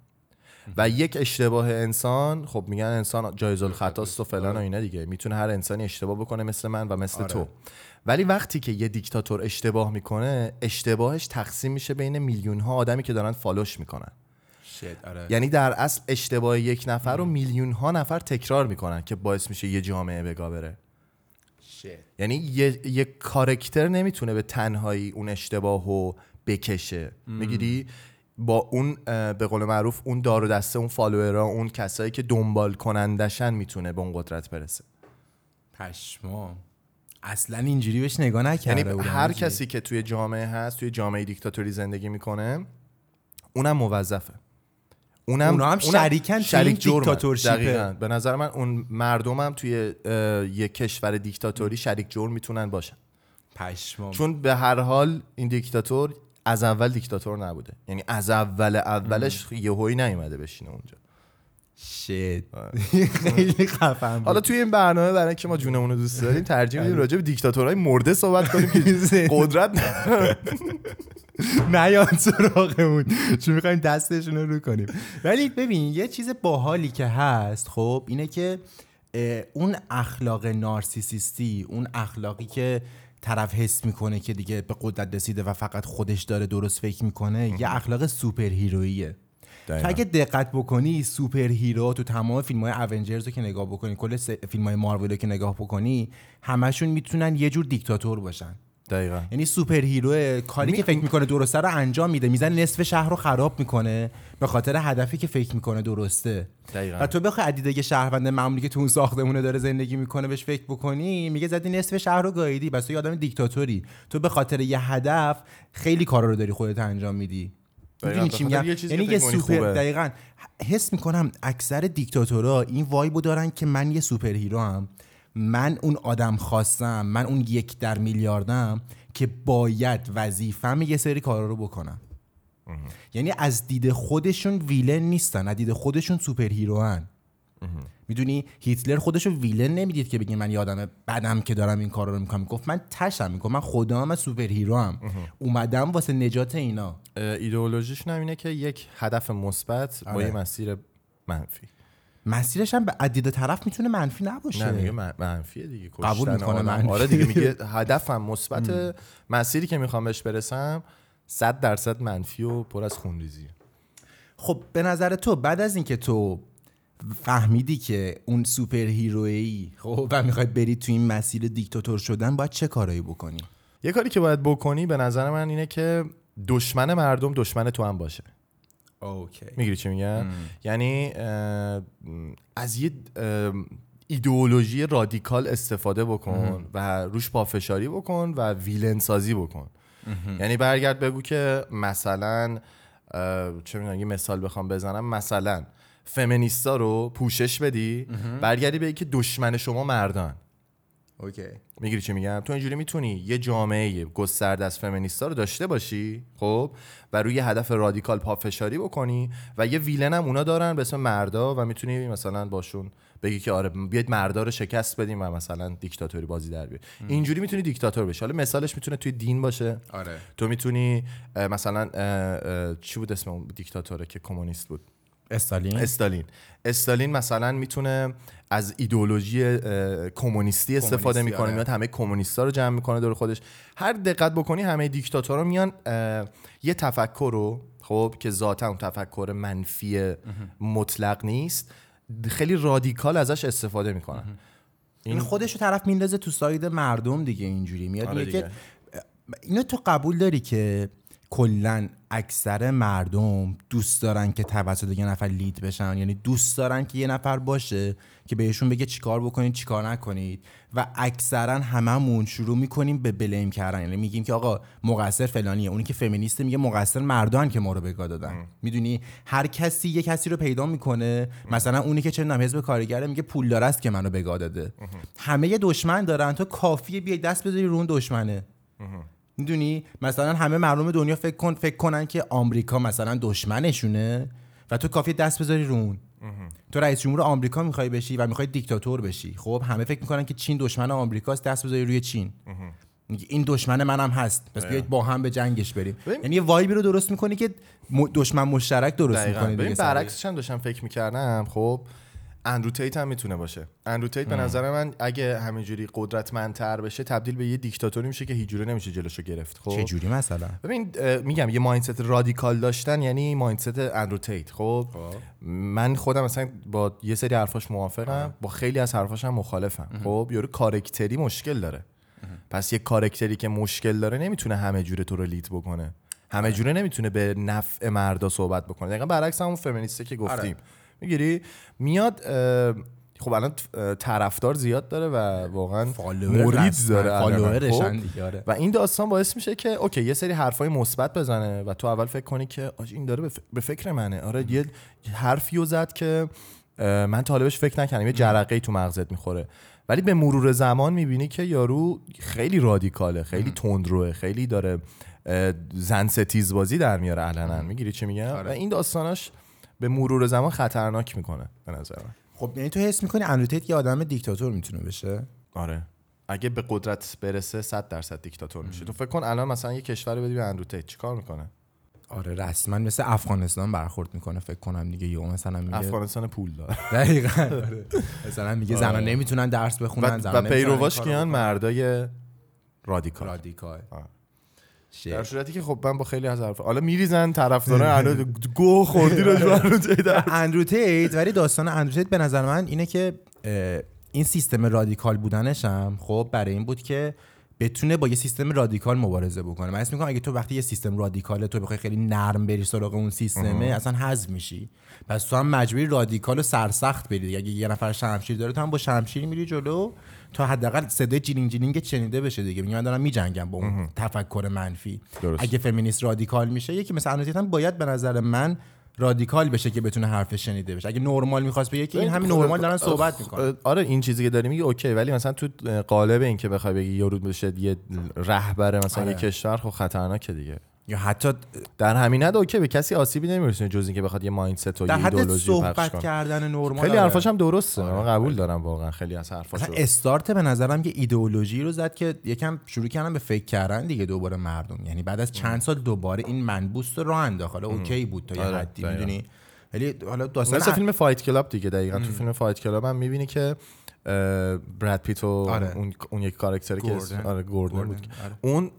و یک اشتباه انسان خب میگن انسان جایز الخطاست و فلان و اینا دیگه. می‌تونه هر انسانی اشتباه بکنه مثل من و مثل آره. تو. ولی وقتی که یه دیکتاتور اشتباه می‌کنه اشتباهش تقسیم میشه بین میلیون ها آدمی که دارن فالوش می‌کنن. آره. یعنی در اصل اشتباه یک نفر رو میلیون ها نفر تکرار می‌کنن که باعث میشه یه جامعه بگا بره. یعنی یه, یه کارکتر نمی‌تونه به تنهایی اون اشتباه رو بکشه. می‌گیری با اون به قول معروف اون دار و دسته اون فالوورا اون کسایی که دنبال کنندشن می‌تونه به اون قدرت برسه پشما اصلا اینجوری بهش نگاه نکرده یعنی هر. کسی که توی جامعه هست توی جامعه دیکتاتوری زندگی می‌کنه اونم موظفه اونم اونا هم شریکن جرمن. دیکتاتورشیپه. دقیقاً. به نظر من اون مردمم توی یک کشور دیکتاتوری شریک جرم می‌تونن باشن پشما چون به هر حال این دیکتاتور از اول دیکتاتور نبوده. یعنی از اول اولش یهویی نیومده بشینه اونجا. شت خیلی خفن حالا توی این برنامه برای اینکه ما جونمون رو دوست داریم ترجیح میدیم راجع به دیکتاتورهای مرده صحبت کنیم که قدرت. نیاد سراغمون. چون می‌خوایم دستشون رو رو کنیم. ولی ببین یه چیز باحالی که هست خب اینه که اون اخلاق narcissist ی اون اخلاقی که طرف حس می‌کنه که دیگه به قدرت رسیده و فقط خودش داره درست فکر می‌کنه یه اخلاق superhero ییه تو دقیقاً. اگه دقت بکنی superhero تو تمام فیلم های اونجرز رو که نگاه بکنی کل فیلم های مارول رو که نگاه بکنی همشون می‌تونن یه جور دیکتاتور باشن. دقیقا. یعنی superhero کاری که فکر می‌کنه درسته رو انجام میده. میزنه نصف شهر رو خراب می‌کنه به خاطر هدفی که فکر می‌کنه درسته. دقیقاً. و تو بخوای عدیده شهروند معمولی که تو اون ساختمونه داره زندگی می‌کنه بهش فکر بکنی میگه زدی نصف شهر رو گاییدی. پس تو یه آدم دیکتاتوری. تو به خاطر یه هدف خیلی کارا رو داری خودت انجام میدی. دقیقاً. می‌دونی چی میگم؟ یه چیزی یعنی یه سوپر. دقیقا. حس می‌کنم اکثر دیکتاتورها این vibe و دارن که من یه superhero م من اون آدم خاصه‌م من اون یک در میلیاردم که باید وظیفم یه سری کارا رو بکنم. یعنی از دید خودشون villain نیستن از دید خودشون superhero ان می‌دونی؟ هیتلر خودش رو villain نمی‌دید که بگه من آدم بدم که دارم این کار رو می‌کنم. گفت من تشم می‌کنم من خودم superhero م اومدم واسه نجات اینا. ایدئولوژیشون هم اینه که یک هدف مثبت با آره. یه مسیر منفی. مسیرش هم به عدید طرف می‌تونه منفی نباشه. نه میگه من- منفیه دیگه قبول می‌کنه. منفی. آره دیگه میگه هدفم مثبت مسیری که می‌خوام بهش برسم صد درصد منفی و پر از خونریزی خب به نظر تو بعد از اینکه تو فهمیدی که اون سوپر هیرویی خب و می‌خوای بری تو این مسیر دیکتاتور شدن باید چه کارایی بکنی؟ یه کاری که باید بکنی به نظر من اینه که دشمن مردم دشمن تو هم باشه. Okay. می‌گیری چی میگم؟ یعنی از یه ایدئولوژی radical استفاده بکن و روش پافشاری بکن و villain سازی بکن. یعنی برگرد بگو که مثلا چه می‌دونم یه مثال بخوام بزنم. مثلا فمینیستا رو پوشش بدی برگردی بگی که دشمن شما مردان okay. می‌گیری چی میگم؟ تو اینجوری می‌تونی یه جامعه گسترده از فمینیستا رو داشته باشی خب؟ و روی هدف رادیکال پافشاری بکنی و یه ویلن هم اونا دارن به اسم مردا و می‌تونی مثلا باشون بگی که آره بیاید مردا رو شکست بدیم و مثلا دیکتاتوری بازی در بیاری اینجوری می‌تونی دیکتاتور بشی. حالا مثالش می‌تونه توی دین باشه. آره. تو می‌تونی مثلا چی بود اسم دیکتاتوره که کمونیست بود؟ استالین؟ استالین. استالین مثلا می‌تونه از ایدئولوژی اه، کمونیستی استفاده کمونیستی، می‌کنه آره. میاد همه کمونیستا رو جمع می‌کنه دور خودش. هر دقت بکنی همه دیکتاتورها میان یه تفکر رو خب که ذاتا اون تفکر منفی مطلق نیست خیلی رادیکال ازش استفاده می‌کنن. این خودش رو طرف میندازه تو ساید مردم دیگه اینجوری. میاد آره میگه. اینو تو قبول داری که کلا اکثر مردم دوست دارن که توسط یه نفر لید بشن. یعنی دوست دارن که یه نفر باشه که بهشون بگه چیکار بکنید چیکار نکنید. و اکثرا هممون شروع می‌کنیم به بلیم کردن. یعنی میگیم که آقا مقصر فلانیه. اونی که فمینیسته میگه مقصر مردان که ما رو بگاه دادن. می‌دونی؟ هر کسی یه کسی رو پیدا می‌کنه. مثلا اونی که چه نام حزب کارگره میگه پولدار است که منو بگاه داده. همه یه دشمن دارن. تو کافیه بیای دست بذاری رو اون دشمنه. می‌دونی؟ مثلا همه مردم دنیا فکر کن فکر کنن که آمریکا مثلا دشمنشونه و تو کافی دست بذاری رو اون. تو رئیس جمهور آمریکا می‌خوای بشی و می‌خوای دیکتاتور بشی. خب همه فکر می‌کنن که چین دشمن آمریکاست دست بذاری روی چین. این دشمن منم هست. پس بیاید با هم به جنگش بریم. یعنی یه وایبی رو درست می‌کنی که دشمن مشترک درست می‌کنی برعکسش هم داشتم فکر می‌کردم خب. اندرو تیت هم می‌تونه باشه. اندرو تیت به نظر من اگه همینجوری قدرتمندتر بشه تبدیل به یه دیکتاتوری میشه که هیچ نمیشه جلوشو گرفت خب؟ چه جوری مثلا؟ ببین میگم یه مایندست رادیکال داشتن یعنی مایندست اندرو تیت خب؟ من خودم مثلا با یه سری حرفاش موافقم با خیلی از حرفاش هم مخالفم خب؟ یارو کارکتری مشکل داره. پس یه کارکتری که مشکل داره نمی‌تونه همه جوره تو رو لیت بکنه. همه جوره نمی‌تونه به نفع مردا صحبت بکنه. دقیقا برعکس همون فمینیسته که گفتیم. می‌گیری؟ میاد خب الان طرفدار زیاد داره و واقعا مرید داره خب؟ آره. و این داستان باعث میشه که اوکی یه سری حرفای مثبت بزنه و تو اول فکر کنی که آقا این داره به فکر منه. آره یه حرفی رو زد که من طالبش فکر نکردم. یه جرقه تو مغزت می‌خوره. ولی به مرور زمان می‌بینی که یارو خیلی رادیکاله خیلی تندروه خیلی داره زن ستیز بازی در میاره علنا می‌گیری چی میگم؟ و این داستاناش به مرور زمان خطرناک می‌کنه به نظر من. خب یعنی تو حس می‌کنی اندرو تیت یه آدم دیکتاتور می‌تونه بشه؟ آره. اگه به قدرت برسه 100 درصد دیکتاتور میشه. تو فکر کن الان مثلا یه کشور بدی به اندرو تیت چیکار می‌کنه؟ آره رسما مثل افغانستان برخورد می‌کنه فکر کنم دیگه. یهو مثلا میگه افغانستان پول داره. دقیقاً آره. مثلا میگه زنان نمی‌تونن درس بخونن و, و پیرواش کیان. مردای رادیکال رادیکال. آه. shit. در صورتی که خب من با خیلی از حرف حالا میریزن طرفدارا الان گو خوردی راجع به اندرو تیت اندرو تیت ولی داستان اندرو تیت به نظر من اینه که اه، این سیستم رادیکال بودنش هم خب برای این بود که بتونه با یه سیستم رادیکال مبارزه بکنه من اسم میگم اگه تو وقتی یه سیستم رادیکاله تو بخوای خیلی نرم بری سراغ اون سیستمه اصلا حذف میشی پس تو هم مجبوری رادیکال و سرسخت بری. اگه یه نفر شمشیر داره تو هم با شمشیر میری جلو تا حداقل صدای جینینگ جینینگ شنیده بشه دیگه. میگم من دارم میجنگم با اون تفکر منفی. درست. اگه فمینیست رادیکال میشه یکی مثل اندرو تیت هم باید به نظر من رادیکال بشه که بتونه حرفش شنیده بشه. اگه نرمال می‌خواست بگه که این همین نرمال دارن صحبت می‌کنن. آره این چیزی که داری میگی اوکی. ولی مثلا تو قالب این که بخوای بگی یارو بشه یه رهبر مثلا آره. یه کشور خب خطرناکه دیگه. یا حتی در همین حد اوکی به کسی آسیبی نمیرسونه جز اینکه بخواد یه mindset و در حد ایدئولوژی رو پخش صحبت کردن نرمال خیلی آره. حرفاش هم درسته من قبول دارم واقعا خیلی از حرفاش اصلا استارت به نظرم یه ایدئولوژی رو زد که یکم شروع کردن به فکر کردن دیگه دوباره مردم. یعنی بعد از چند سال دوباره این mindset رو راه انداخت. حالا اوکی بود تا یه آره، حدی. می‌دونی؟ ولی حالا داستان فیلم فایت کلاب دیگه دقیقا تو فیلم فایت کلاب هم می‌بینی که براد پیت و آره. اون, اون یک کاراکتری که گوردن. اسم- آره گوردن بود آره. اون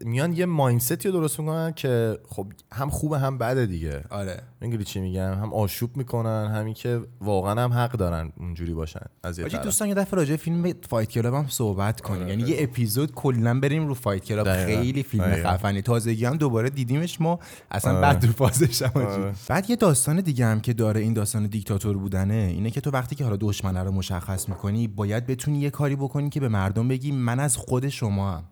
میان یه mindset ی رو درست می‌کنن که خب هم خوبه هم بده دیگه آره میگی چی میگم هم آشوب می‌کنن همین که واقعا هم حق دارن اونجوری باشن از یه. دوستان یه دفعه راجع فیلم فایت کلاب هم صحبت کنیم یعنی یه اپیزود کلا بریم رو فایت کلاب. خیلی فیلم دقیقاً. خفنی تازگی هم دوباره دیدیمش ما اصلا آره. بعد رو فازش. آره. بعد یه داستان دیگه هم که داره این داستان دیکتاتور بودنه اینه که تو وقتی که حالا دشمنه رو مشخص می‌کنی باید بتونی یه کاری بکنی که به مردم بگی من از خود شما هم.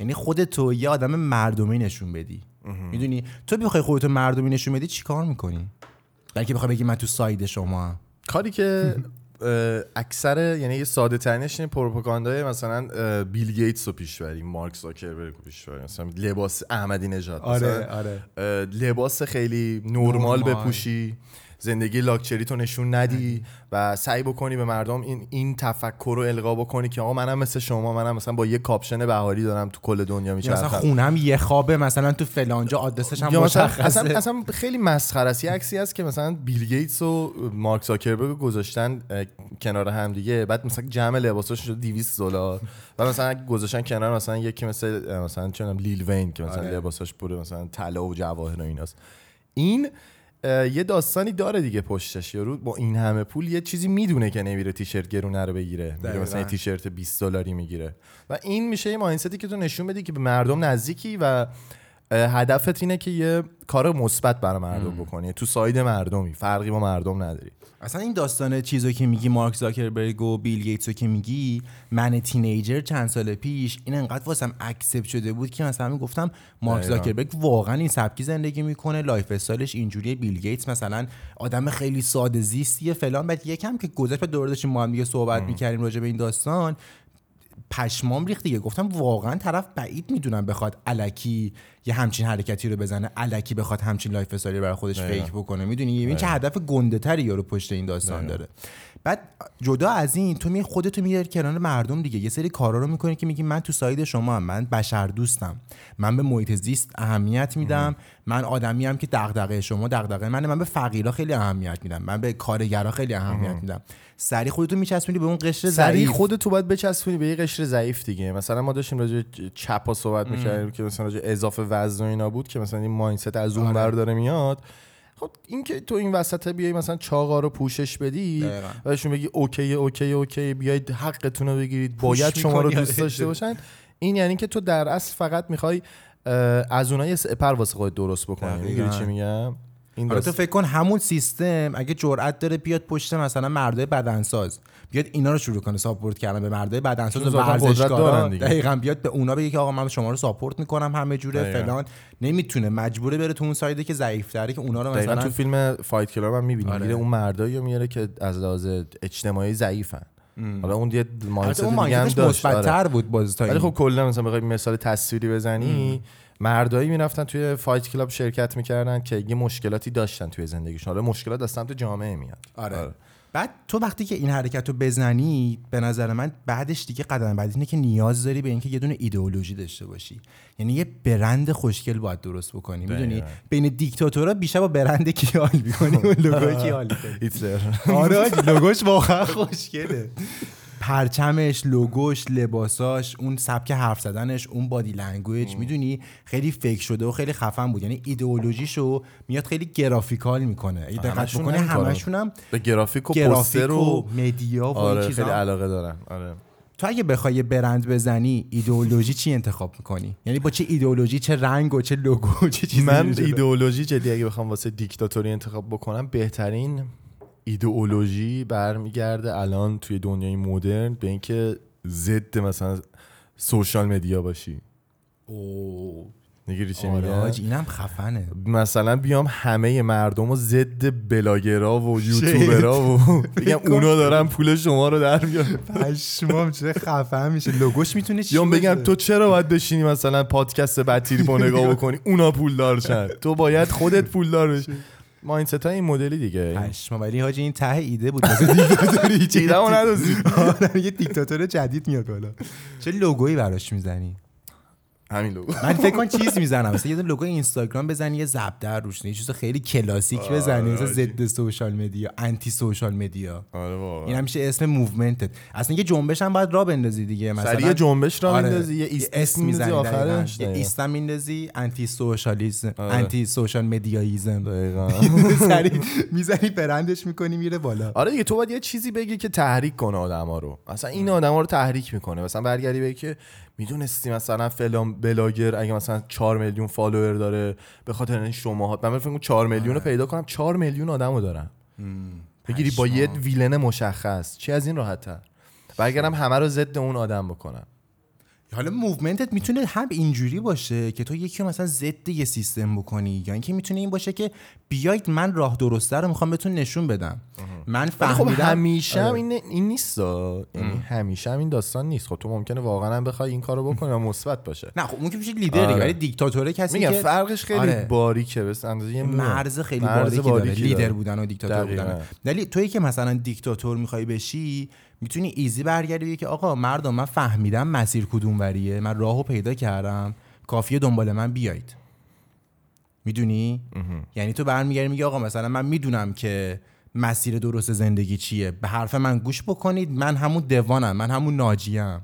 یعنی خود تو یه آدم مردمی نشون بدی. می‌دونی؟ تو بخوای خودتو مردمی نشون بدی چیکار می‌کنی؟ بلکه بخوای بگی من تو ساید شما هم. کاری که اکثر یعنی یه ساده ترینش پروپاگاندای مثلا بیل گیتس رو پیش بریم مارک زاکربرگ رو پیش بریم مثلا لباس احمدی نژاد آره. اه، لباس خیلی نرمال نرمال. بپوشی. زندگی لاکچری تو نشون ندی و سعی بکنی به مردم این این تفکر رو القا بکنی که آقا منم مثل شما منم مثلا با یه کاپشن بهاری دارم تو کل دنیا یا مثلا میچرخم خونم یه خوابه مثلا تو فلانجا آدرسش هم مشخصه. اصلا, اصلا خیلی مسخره است. یه عکسی هست که مثلا بیل گیتس و مارک زاکربرگ گذاشتن کنار هم دیگه. بعد مثلا جمع لباساش شده 200 دلار. و مثلا گذاشتن کنار مثلا یکی مثل مثلا می‌دونم لیل وین که مثلا آره. لباساش پر مثلا طلا و جواهر و ایناست. این یه داستانی داره دیگه پشتش یارو با این همه پول یه چیزی می‌دونه که نمیره تیشرت گرونه رو بگیره میره. مثلا یه تیشرت 20 دلاری می‌گیره و این میشه یه mindset ی که تو نشون بدی که به مردم نزدیکی و هدفت اینه که یه کار مثبت برای مردم بکنی. تو side مردمی. فرقی با مردم نداری. اصلا این داستان چیزو که میگی مارک زاکربرگ و بیل گیتسو که میگی من teenager چند سال پیش این انقدر واسم accept شده بود که مثلا می‌گفتم مارک. زاکربرگ واقعا این سبکی زندگی می‌کنه. lifestyle ش اینجوریه. بیل گیتس مثلا آدم خیلی ساده زیستیه فلان. بعد یکم که گذشت بعد دوره داشتیم ما هم دیگه صحبت می‌کردیم راجع به این داستان. پشمام ریخت دیگه. گفتم واقعا طرف بعید می‌دونم بخواد الکی یه همچین حرکتی رو بزنه الکی بخواد همچین lifestyle ی برای خودش. fake بکنه. می‌دونی؟ این چه هدف گنده تری یارو پشت این داستان داره. بعد جدا از این تو می خودتو میاری کنار مردم دیگه. یه سری کارا رو می‌کنی که میگی من تو side شما هم. من بشر دوستم. من به محیط زیست اهمیت میدم. من آدمی هم که دغدغه شما دغدغه منه. من به فقیرا خیلی اهمیت میدم. من به کارگرا خیلی اهمیت میدم. سری خودتو میچسبونی به اون قشر ضعیف. خودتو باید بچسبونی به یه قشر ضعیف دیگه. مثلا ما داشتیم راجع به چپا صحبت می‌کردیم که مثلا راجع اضافه وزن و اینا بود که مثلا این mindset از اون آره. داره میاد. خب این که تو این وسط بیای مثلا چاقا رو پوشش بدی دقیقاً. و بهشون بگی okay okay okay بیاید حقتون رو بگیرید باید شما رو دوست. داشته باشن این یعنی که تو در اصل فقط می‌خوای از اونها یه سپر واسه خودت درست بکنی. می‌گیری چی میگم این تو داست- فکر کن همون سیستم اگه جرأت داره بیاد پشت مثلا مردای بدنساز بیاد اینا رو شروع کنه support کردن به مردای بدنساز و ورزشکارا. دقیقاً بیاد به اونا بگه که آقا من شما رو support می‌کنم همه جوره دقیقاً. فلان نمی‌تونه مجبوره بره تو اون side ه که ضعیف‌تره که اونا رو دقیقا مثلا تو فیلم فایت کلاب هم می‌بینی آره. میره اون مردایی رو میاره که از لحاظ اجتماعی ضعیفن حالا اون یه mindset دیگه هم داشت آره. مثبت‌تر بود باز تا ولی. خب کلا مثلا بخوای مثال تصویری بزنی مردایی می‌رفتن توی فایت کلاب شرکت می‌کردن که یه مشکلاتی داشتن توی زندگیشون. حالا مشکلات از سمت جامعه میاد. آره. بعد تو وقتی که این حرکت رو بزنی به نظر من بعدش دیگه قدم بعد اینه که نیاز داری به اینکه یه دونه ایدئولوژی داشته باشی. یعنی یه برند خوشگل باید درست بکنی. می‌دونی. بین دیکتاتورها بیشتر با برند کی حال می‌کنی؟ اون لوگو کی حال می‌کنی؟ هیتلر آره لوگوش واقعا خوشگله. پرچمش لوگوش لباساش اون سبک حرف زدنش اون body language می‌دونی؟ خیلی فکر شده و خیلی خفن بود. یعنی ایدئولوژیشو میاد خیلی graphical می‌کنه. اگه دقت کنی همشون هم به گرافیک و گرافیک پوستر و media و این آره چیزا. خیلی علاقه دارن. آره. تو اگه بخوای برند بزنی ایدئولوژی چی انتخاب می‌کنی؟ یعنی با چه ایدئولوژی چه رنگ و چه لوگو چه چیزی من؟ ایدئولوژی جدی اگه بخوام واسه دیکتاتوری انتخاب بکنم بهترین ایدئولوژی برمیگرده الان توی دنیای مدرن به اینکه ضد مثلا سوشال مدیا باشی. اوه. می‌گیری چی آره اینم خفنه. مثلا بیام همه مردم رو ضد بلاگرا و یوتیوبرا و بگم اونا دارن پول شما رو در میارن. پشمام چه خفن میشه. لوگوش می‌تونه چی یا بگم؟ تو چرا باید بشینی مثلا پادکست بدتیری با نگاه بکنی؟ اونا پول دارشن تو باید خودت پول دار بشی mindset های این مدلی دیگه. پشمام ولی حاجی این ته ایده بود. واسه دیکتاتوری چه ایده‌مو ندوزی. آره، یه دیکتاتور جدید میاد بالا. چه logo یی براش می‌زنی؟ همین logo. من فکر کن چیز می‌زنم. مثلا یه logo اینستاگرام بزنی یه زبدر روش یه چیز خیلی کلاسیک بزنی. مثلا ضد social media anti social media. آره واقعا. این هم میشه اسم movement ت اصلا یه جنبش هم باید را بندازی دیگه. مثلا سریع جنبش را آره، میندازی. یه اسم می‌زنی آخرش. یه ist هم میندازی. anti socialism آره. anti social media ism دقیقاً. سریع می‌زنی برندش می‌کنی میره بالا. آره دیگه تو باید یه چیزی بگی که تحریک کنه آدما رو. مثلا این آدما رو تحریک می‌کنه. مثلا برگردی بگی که می‌دونستی مثلا فلان بلاگر اگه مثلا 4 میلیون follower داره به خاطر این شما من فکر کنم 4 میلیون رو پیدا کنم 4 میلیون آدمو دارم. بگیری با یه villain مشخص چی از این راحت تر برگردم همه رو ضد اون آدم بکنم. حالا movement ت می‌تونه هم اینجوری باشه که تو یکی مثلا ضد یه سیستم بکنی یا اینکه می‌تونه این باشه که بیاید من راه درسته رو می‌خوام بهتون نشون بدم من ولی خب فهمیدم همیشه هم آره. این این نیست یعنی همیشه هم این داستان نیست خب تو ممکنه واقعا هم بخوای این کارو بکنی و مثبت باشه نه خب اون که میشه لیدر آره. ولی دیکتاتوره کسی میگم که فرقش خیلی آره. باریکه بس اندازه. مرز خیلی مرز باریکی لیدر. بودن و دیکتاتور. بودن ولی تویی که مثلا دیکتاتور می‌خوای بشی می‌تونی ایزی برگردی که آقا مردم من فهمیدم مسیر کدوم وریه من راهو پیدا کردم. کافیه دنبال من بیایید. می‌دونی؟ یعنی تو برمیگردی میگی آقا مثلا من می‌دونم که مسیر درست زندگی چیه. به حرف من گوش بکنید. من همون the one م من همون ناجیم.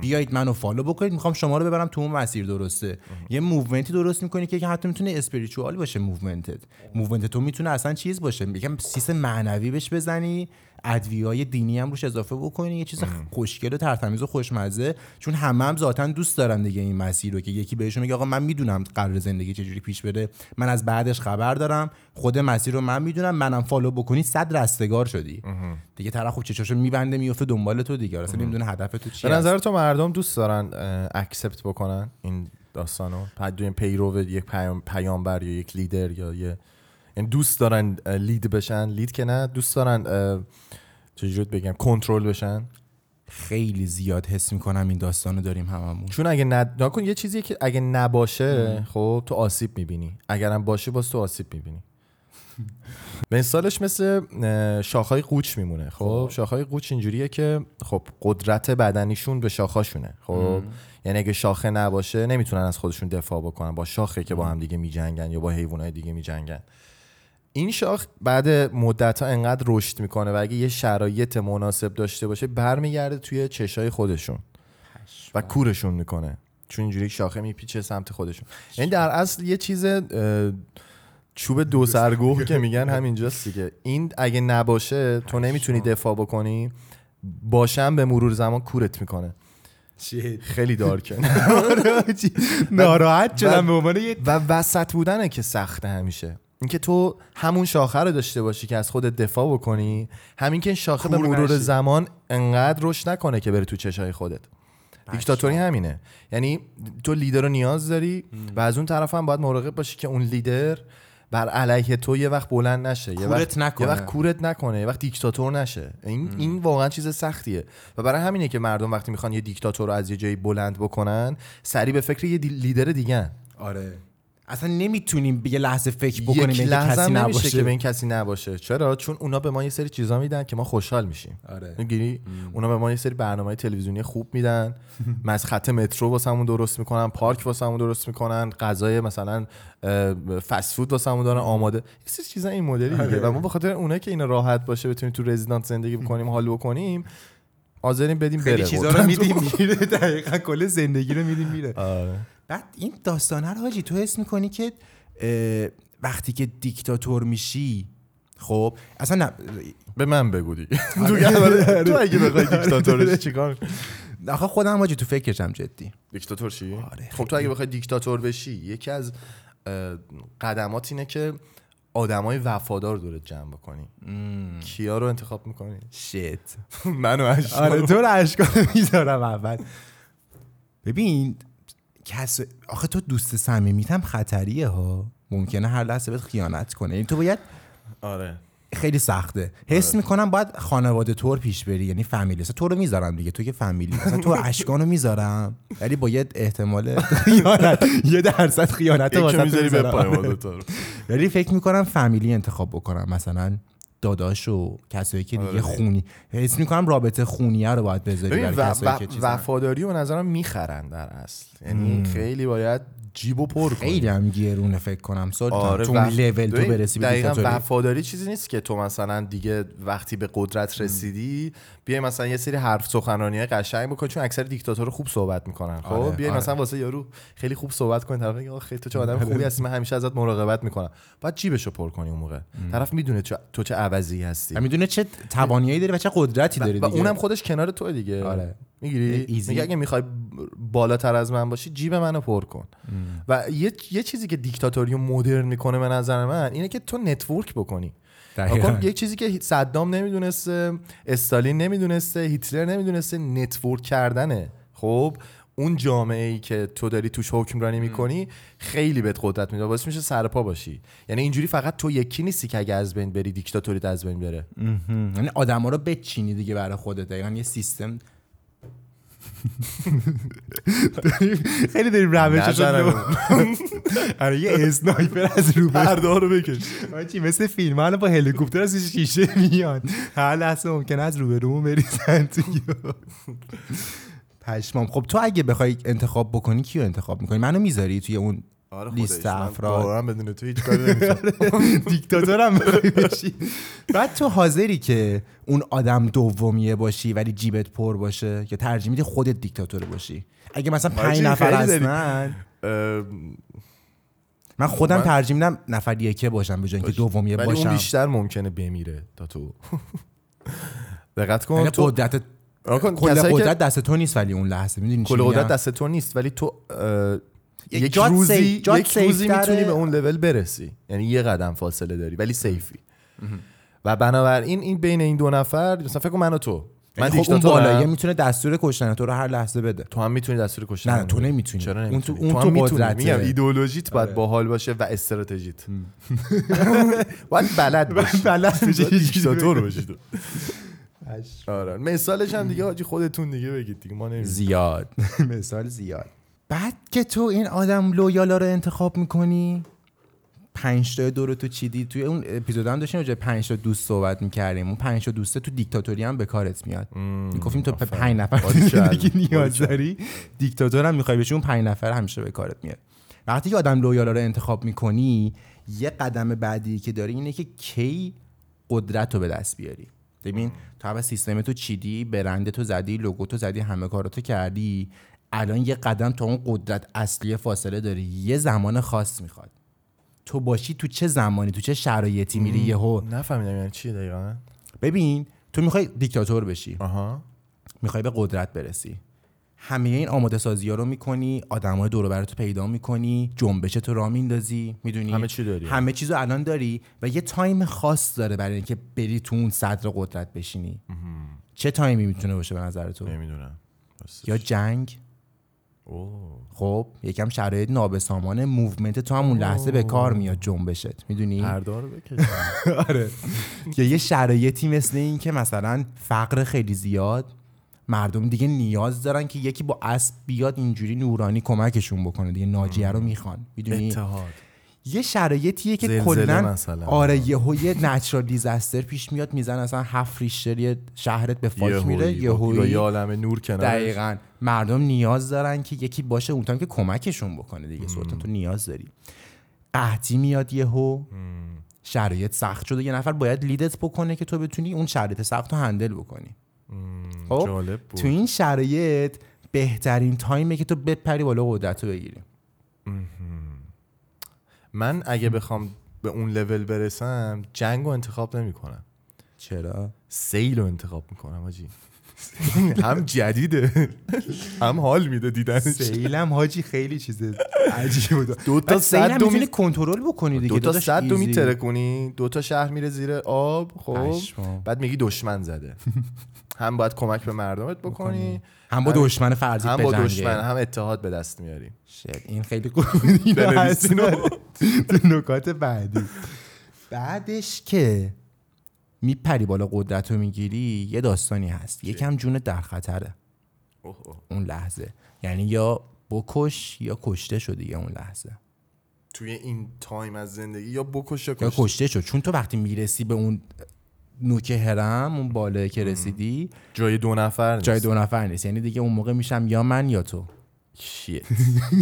بیایید منو follow بکنید. می‌خوام شما رو ببرم تو اون مسیر درسته. یه movement ی درست می‌کنی که حتی می‌تونه spiritual باشه movement ت. movement تو می‌تونه اصلا چیز باشه. میگم سیس معنوی بهش بزنی. ادویه‌های دینی هم روش اضافه بکنی. یه چیز خوشگل و تر تمیز و خوشمزه. چون همه هم ذاتا دوست دارن دیگه این مسیر رو که یکی بهشون میگه آقا من می‌دونم قرار زندگی چجوری پیش بره. من از بعدش خبر دارم. خود مسیر رو من می‌دونم. منم follow بکنی. صد رستگار شدی. دیگه طرف خب چشاشو میبنده میفته دنبال تو دیگه. اصلا نمی‌دونه هدف تو به چیه نظر تو مردم دوست دارن accept بکنن این داستانو؟ پیرو یک پیام، پیامبر یا یک لیدر یا یه یعنی دوست دارن lead بشن. lead که نه دوست دارن چجوری بگم کنترل بشن. خیلی زیاد حس می‌کنم این داستانو داریم هممون. چون اگه ند... نکن یه چیزی که اگه نباشه خب تو آسیب می‌بینی. اگرم باشه باز تو آسیب می‌بینی. به مثالش مثل شاخهای قوچ میمونه. خب؟ شاخهای قوچ اینجوریه که خب قدرت بدنیشون به شاخاشونه. خب؟ یعنی اگه شاخه نباشه نمی‌تونن از خودشون دفاع بکنن. با شاخه که با هم دیگه میجنگن یا با حیوانات دیگه میجنگن. این شاخ بعد مدت ها انقدر رشد می‌کنه و اگه یه شرایط مناسب داشته باشه برمیگرده توی چشای خودشون و کورشون می‌کنه. چون اینجوری شاخه میپیچه سمت خودشون. یعنی در اصل یه چیز چوب دو سرگوه که میگن همینجاست دیگه. این اگه نباشه تو نمی‌تونی دفاع بکنی باشم به مرور زمان کورت می‌کنه. خیلی دارکه ناراحت شدم به عنوان و وسط بودنه که سخته همیشه. اینکه تو همون شاخه رو داشته باشی که از خودت دفاع بکنی همین که این شاخه به مرور نشی. زمان انقدر رشد نکنه که بره تو چشای خودت. دیکتاتوری همینه. یعنی تو لیدر رو نیاز داری و از اون طرف هم باید مراقب باشی که اون لیدر بر علیه تو یه وقت بلند نشه یه وقت نکنه. یه وقت کورت نکنه یه وقت دیکتاتور نشه. این این واقعا چیز سختیه. و برای همینه که مردم وقتی می‌خوان یه دیکتاتور رو از یه جایی بلند بکنن سریع به فکر یه دی- لیدر دیگه آره. اصلا نمی‌تونیم یه لحظه فکر بکنیم یک لحظه کسی نباشه. که به این کسی نباشه. چرا؟ چون اونا به ما یه سری چیزا میدن که ما خوشحال میشیم. آره. می‌گیری؟ اونا به ما یه سری برنامه تلویزیونی خوب میدن. از خط مترو واسمون درست می‌کنن پارک واسمون درست می‌کنن غذای مثلا فست فود واسمون دارن آماده. یه سری چیزا این مدلی دیگه. و ما به خاطر اونا که اینا راحت باشه بتونیم تو رزیدانت زندگی بکنیم حال بکنیم حاضرین بدیم بره. چیزا رو. میدیم. میره دقیقا کل زندگی رو میدیم میره. آره. بعد این داستانه رو حاجی تو حس می‌کنی که وقتی که دیکتاتور میشی خب اصلا نه به من بگو دیگه تو که- تو اگه بخوای دیکتاتور چیکار؟ آخه خودم حاجی تو فکرشم جدی. دیکتاتور چی؟ آره، خب تو اگه بخوای دیکتاتور بشی یکی از قدمات اینه که آدمای وفادار دورت جمع بکنی. کیا رو انتخاب می‌کنی؟ شت منو اشکال آره تو رو اشکال می‌ذارم اول. ببین کس آخه تو دوست صمیمیت هم خطریه ها. ممکنه هر لحظه بهت خیانت کنه. یعنی تو باید آره. خیلی سخته. حس می‌کنم باید خانواده طور پیش بری. یعنی فامیلی. تو رو می‌ذارم دیگه. تو که فامیلی. مثلا تو اشکانو می‌ذارم. ولی با یه احتمال خیانت. یه درصد خیانت واسه می‌ذاری به ولی فکر می‌کنم فامیلی انتخاب بکنم. مثلا داداش و کسایی که دیگه آره. خونی. حس می‌کنم رابطه خونیه رو باید بذاری و- کسایی و- که. وفاداری رو نظرم می‌خرن در اصل. یعنی خیلی باید جیبو پر کنی. خیلی هم گرونه فکر کنم. سلطان آره تو وف- لول تو برسی دقیقاً وفاداری چیزی نیست که تو مثلا دیگه وقتی به قدرت رسیدی بیای مثلا یه سری حرف سخنرانی قشنگ بکنی چون اکثر دیکتاتورها خوب صحبت می‌کنن. خب؟ آره، بیای آره. مثلا واسه یارو خیلی خوب صحبت کنی طرف میگه آخ، خیلی تو چه آدم خوبی هستی من همیشه ازت مراقبت می‌کنم. باید جیبشو پر کنی اون موقع. طرف می‌دونه چه- تو چه عوضی هستی. و می‌دونه چه توانایی داری و چه قدرتی داری و دیگه. اونم خودش کنار تو دیگه. آره. می‌گیری؟ easy. میگه اگه می‌خوای بالاتر از من باشی جیب منو پر کن. و یه, یه چیزی که دیکتاتوری مدرن می‌کنه به نظر من اینه که تو network بکنی. دقیقاً. یه چیزی که صدام نمی‌دونسته استالین نمی‌دونسته هیتلر نمی‌دونسته network کردنه. خب اون جامعه ای که تو داری توش حکمرانی می‌کنی خیلی بهت قدرت میده. باعث میشه سرپا باشی. یعنی اینجوری فقط تو یکی نیستی که اگه از بین بری دیکتاتوریت از بین بره. یعنی آدما رو بچینی دیگه برای خودت. دقیقا یه سیستم خیلی داریم نزنم. آره یه اسنایپر از رو پرده رو بکش. چی مثل فیلم. الان با هلیکوپتر از شیشه میان هر لحظه ممکن از روبرومون بریزن تو پشمام. خب تو اگه بخوای انتخاب بکنی کیو انتخاب می‌کنی؟ منو می‌ذاری توی اون آره لیست. من افراد. بدون تو هیچ کاری نمی‌کنم. دیکتاتور هم بخوای بشی بعد تو حاضری که اون آدم دومیه باشی ولی جیبت پر باشه یا ترجیح میدی خودت دیکتاتور باشی اگه مثلا پنج نفر. هستن اه، من خودم من- ترجیح میدم نفر یکه باشم به جای اینکه دومیه ولی اون باشم بیشتر ممکنه بمیره تا تو دقت کن یعنی تو قدرت کل قدرت دست تو نیست ولی اون لحظه می‌دونی کل قدرت؟ دست تو نیست ولی تو یک جات روزی سیف- جات یک روزی سیفتره. می‌تونی به اون لول برسی. یعنی یه قدم فاصله داری ولی سیفی و بنابراین این بین این دو نفر مثلا فکر من و تو. من یعنی خب اون. بالاییه می‌تونه دستور کشتن تو رو هر لحظه بده. تو هم می‌تونی دستور کشتن. نه، تو. نمی‌تونی. چرا اون نمی‌تونی؟ تو- اون تو تو می‌تونی. میگم ایدئولوژیت باید باحال باشه و استراتژیت. باید بلد باشی. بلد باشی. دیکتاتور باشی تو. آره. مثالش هم دیگه حاجی خودتون دیگه بگید دیگه ما نمی‌دونیم. زیاد. مثال زیاد. بعد که تو این آدم لویالا رو انتخاب می‌کنی پنج تا دو رو تو چیدی توی اون اپیزود هم داشتیم راجع پنج تا دوست صحبت می‌کردیم اون پنج تا دوسته تو دیکتاتوری هم به کارت میاد گفتیم تو. پنج نفر. دیگه نیاز. داری دیکتاتور هم می‌خوای بشی اون پنج نفر همیشه به کارت میاد وقتی که آدم لویالا رو انتخاب می‌کنی یه قدم بعدی که داری اینه که کی قدرت رو به دست بیاری ببین تو اول سیستم تو چیدی برند تو زدی لوگو تو زدی همه کاراتو کردی الان یه قدم تا اون قدرت اصلی فاصله داری. یه زمان خاص می‌خواد. تو باشی تو چه زمانی؟ تو چه شرایطی میری یهو؟ نفهمیدم یعنی چی دقیقا. ببین تو می‌خوای دیکتاتور بشی. آها. می‌خوای به قدرت برسی. همه این آماده سازی ها رو می‌کنی آدم های دور براتو پیدا می‌کنی جنبش تو را میندازی می‌دونی؟ همه چی داری. همه چیزو الان داری و یه time خاص داره برای اینکه بری تو اون صدر قدرت بشینی. چه time ی می‌تونه باشه به نظر تو؟ نمی‌دونم. یا جنگ؟ خب یکم شرایط نابسامان movement تو همون لحظه به کار میاد جنبشت می‌دونی؟ پرده رو بکش. آره. یا یه شرایطی مثل این که مثلا فقر خیلی زیاد مردم دیگه نیاز دارن که یکی با اسب بیاد اینجوری نورانی کمکشون بکنه دیگه ناجیه رو می‌خوان. می‌دونی؟ اتحاد. یه شرایطیه که کلا. آره یهو یه نچرال دیزاستر پیش میاد میزن اصلا هفت ریشتر یه شهرت به فاک میره یه با یهویی یه عالم نور کنار دقیقا. مردم نیاز دارن که یکی باشه اون که کمکشون بکنه دیگه. سلطان تو نیاز داری. قحطی میاد یهو. شرایط سخت شده. یه نفر باید لیدت بکنه که تو بتونی اون شرایط سخت رو هندل بکنی. خب؟ جالب بود. تو این شرایط بهترین تایمه که تو بپری بالا قدرت رو بگیری. من اگه بخوام به اون لول برسم جنگ رو انتخاب نمی کنم چرا؟ سیل رو انتخاب می‌کنم آجی. هم جدیده هم حال میده دیدنش. سیلم حاجی خیلی چیز عجیب بود. دو تا صد دو می‌تونی می- کنترل بکنی دیگه. دو تا صد ایزی. میتره کنی دو تا شهر میره زیر آب خب. بعد میگی دشمن زده. هم باید کمک به مردمت بکنی هم با دشمن فرضی هم با. دشمن هم اتحاد به دست میاری. شت، این خیلی خوب نکات بعدی. بعدش که میپری بالا قدرت رو می‌گیری یه داستانی هست. یکم جون در خطره. اوه. اون لحظه. یعنی یا بکش یا کشته شدی دیگه اون لحظه. توی این تایم از زندگی یا بکش یا یا کشته؟ کشته شد چون تو وقتی می‌رسی به اون نوک هرم اون بالایی که رسیدی. جای دو نفر نیست. جای دو نفر نیست. یعنی دیگه اون موقع میشم یا من یا تو. شیت.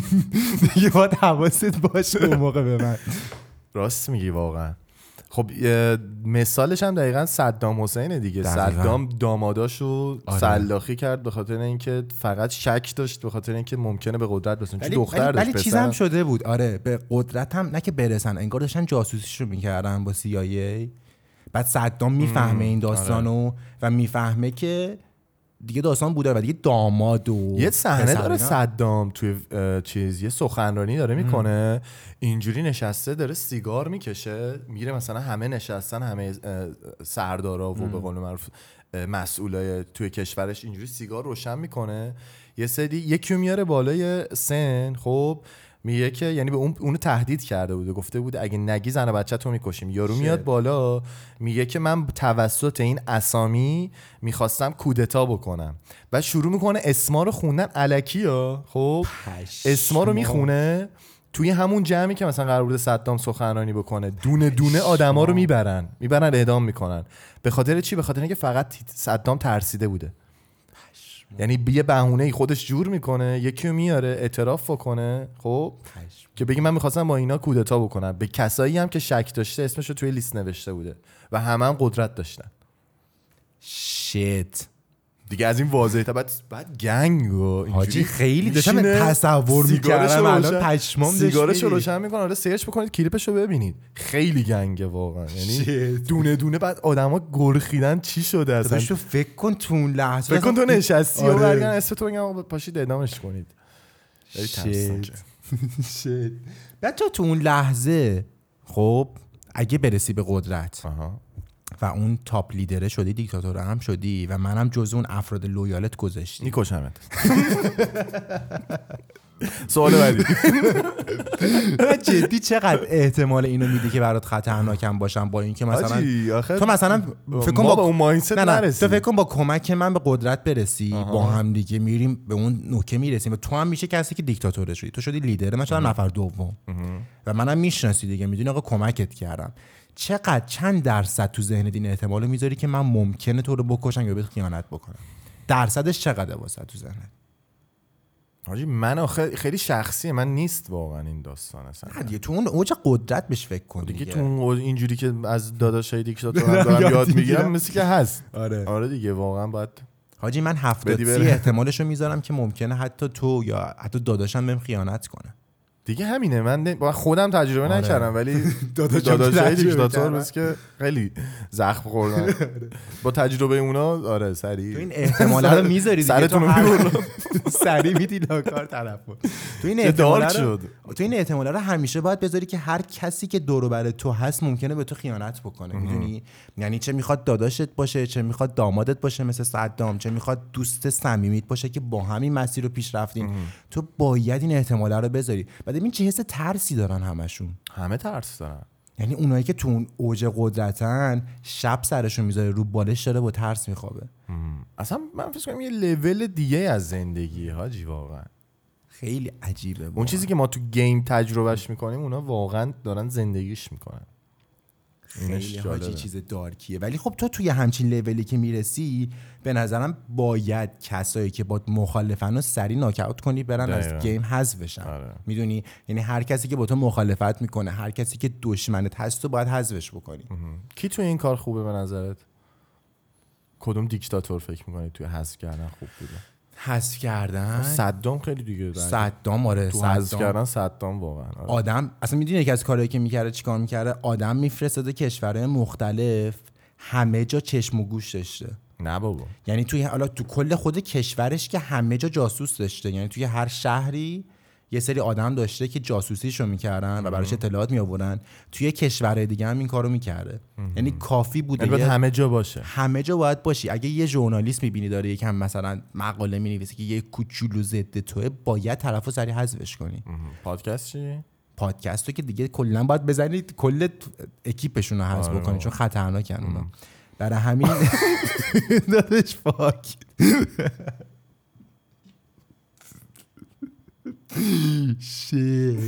دیگه باید حواست باشه اون موقع به من. راست میگی واقعا. خب مثالش هم دقیقا صدام حسینه دیگه. صدام داماداشو آره. سلاخی کرد به خاطر اینکه فقط شک داشت به خاطر اینکه ممکنه به قدرت برسن چون دختر ولی, داشت ولی پسر چیزم شده بود. آره به قدرت هم نه که برسن انگار داشتن جاسوسیش رو می‌کردن با CIA بعد صدام می‌فهمه این داستانو و می‌فهمه که دیگه داستان بوده و دیگه داماد و یه صحنه داره. صدام توی چیز یه سخنرانی داره می‌کنه. اینجوری نشسته داره سیگار می‌کشه میره مثلا همه نشستن همه سردارا و به قول معروف مسئولای توی کشورش اینجوری سیگار روشن می‌کنه. یه سری یکی میاره بالای سن خب میگه که یعنی به اون اونو تهدید کرده بوده. گفته بوده اگه نگی زن و بچه تو می‌کشیم. یارو میاد بالا میگه که من توسط این اسامی می‌خواستم کودتا بکنم. و شروع می‌کنه اسما رو خوندن علکی ها. خب اسما رو می‌خونه توی همون جمعی که مثلا قرار بوده صدام سخنرانی بکنه. دونه دونه آدما رو می‌برن. می‌برن اعدام می‌کنن. به خاطر چی؟ به خاطر اینکه فقط صدام ترسیده بوده. یعنی یه بهونه خودش جور می‌کنه یکی میاره اعتراف بکنه خب؟ که بگی من می‌خواستم با اینا کودتا بکنم. به کسایی هم که شک داشته اسمش رو توی لیست نوشته بوده و همه هم قدرت داشتن. شیت. دیگه از این واضحه تا بعد بعد گنگ و اینجوری حاجی خیلی داشتم تصور می‌کردم الان پشمام سیگارشو می‌ریخت. روشن می‌کنه آره سرچ بکنید کلیپشو ببینید خیلی گنگه واقعا یعنی. دونه دونه بعد آدما گرخیدن چی شده اصلا تو فکر کن تو اون لحظه فکر کن تو نشستی و آره. برگن اسم تو آقا پاشید اعدامش کنید. شit. بعد تو تو اون لحظه خب اگه برسی به قدرت آها. و اون تاپ لیدره شدی دیکتاتور هم شدی و منم جز اون افراد لویالت گذاشتی. میکشمت سوال بعدی. جدی چقدر احتمال اینو میدی که برات خطرناکم باشم با اینکه مثلا تو مثلا فکر کن با اون مایندست نه تو. فکر کن با کمک من به قدرت برسی با هم دیگه میریم به اون نوکه می‌رسیم و تو هم میشه کسی که دیکتاتور شدی. تو شدی لیدر من شدم نفر دوم. و منم می‌شناسی دیگه می‌دونی آقا کمکت کردم. چقدر چند درصد تو ذهن این احتمالو می‌ذاری که من ممکنه تو رو بکشم یا بهت خیانت بکنم؟ درصدش چقدر واسه تو ذهنت؟ حاجی من آخه خیلی شخصیه من نیست واقعا این داستان اصلا. نه دیگه تو اون اوج قدرت بهش فکر کن دیگه دیگه, تو اون اینجوری که از داداشای دیکتاتور هم دارم یاد می‌گیرم. مثل که هست. آره. آره دیگه واقعا باید حاجی من هفتاد بدی سی بره. احتمالش رو می‌ذارم که ممکنه حتی تو یا حتی داداشم بهم خیانت کنه. دیگه همینه. من خودم تجربه آره. نکردم ولی داداشای دیکتاتور. بس که خیلی زخم خوردن. با تجربه اونا آره سریع. تو این احتماله رو می‌ذاری سرتون تو رو سری میدی لاکار طرفو تو این رو شد. تو این احتماله رو همیشه باید بذاری که هر کسی که دور بر تو هست ممکنه به تو خیانت بکنه. می‌دونی؟ یعنی چه می‌خواد داداشت باشه چه می‌خواد دامادت باشه مثل صدام چه می‌خواد دوست صمیمیت باشه که با همین مسیر رو پیش رفتین تو باید این احتماله رو بذاری. بعد این چه حس ترسی دارن همشون. همه ترس دارن. یعنی اونایی که تو اون اوج قدرتن شب سرشون می‌ذاره رو بالش داره با ترس میخوابه. اصلا من فکر کنم یه لول دیگه از زندگی حاجی واقعا. خیلی عجیبه اون چیزی که ما تو گیم تجربهش می‌کنیم اونا واقعا دارن زندگیش می‌کنن. خیلی. حاجی چیز دارکیه. ولی خب تو توی همچین لولی که می‌رسی به نظرم باید کسایی که با مخالفن رو سری ناکاوت کنی برن دقیقاً. از گیم حذف بشن. آره. می‌دونی؟ یعنی هر کسی که با تو مخالفت می‌کنه هر کسی که دشمنت هست تو باید حذفش بکنی. کی تو این کار خوبه به نظرت؟ کدوم دیکتاتور فکر می‌کنی توی حذف کردن خوب بوده؟ حذف کردن؟ صدام خیلی دیگه صدام آره تو حذف. کردن صدام واقعا آره. آدم اصلا می‌دونی یکی از کارهایی که می‌کرده چیکار می‌کرده؟ آدم میفرستاده کشورهای مختلف همه جا چشم و گوش داشته. نه بابا. یعنی توی حالا تو کل خود کشورش که همه جا جاسوس داشته. یعنی توی هر شهری یه سری آدم داشته که جاسوسیشو می‌کردن و براش اطلاعات میآوردن. توی کشورهای دیگه هم این کارو می‌کرده. یعنی کافی بوده همه جا باشه؟ همه جا باید باشی. اگه یه ژورنالیست می‌بینی داره یکم مثلا مقاله می‌نویسه که یه کوچولو ضد توه باید طرفو سری حذفش کنی. پادکست چی؟ پادکست رو که دیگه کلا باید بزنید کل اکیپشون رو حذف آره. بکنید. چون خطرناکن اونا. برای همین داداش fuck. shit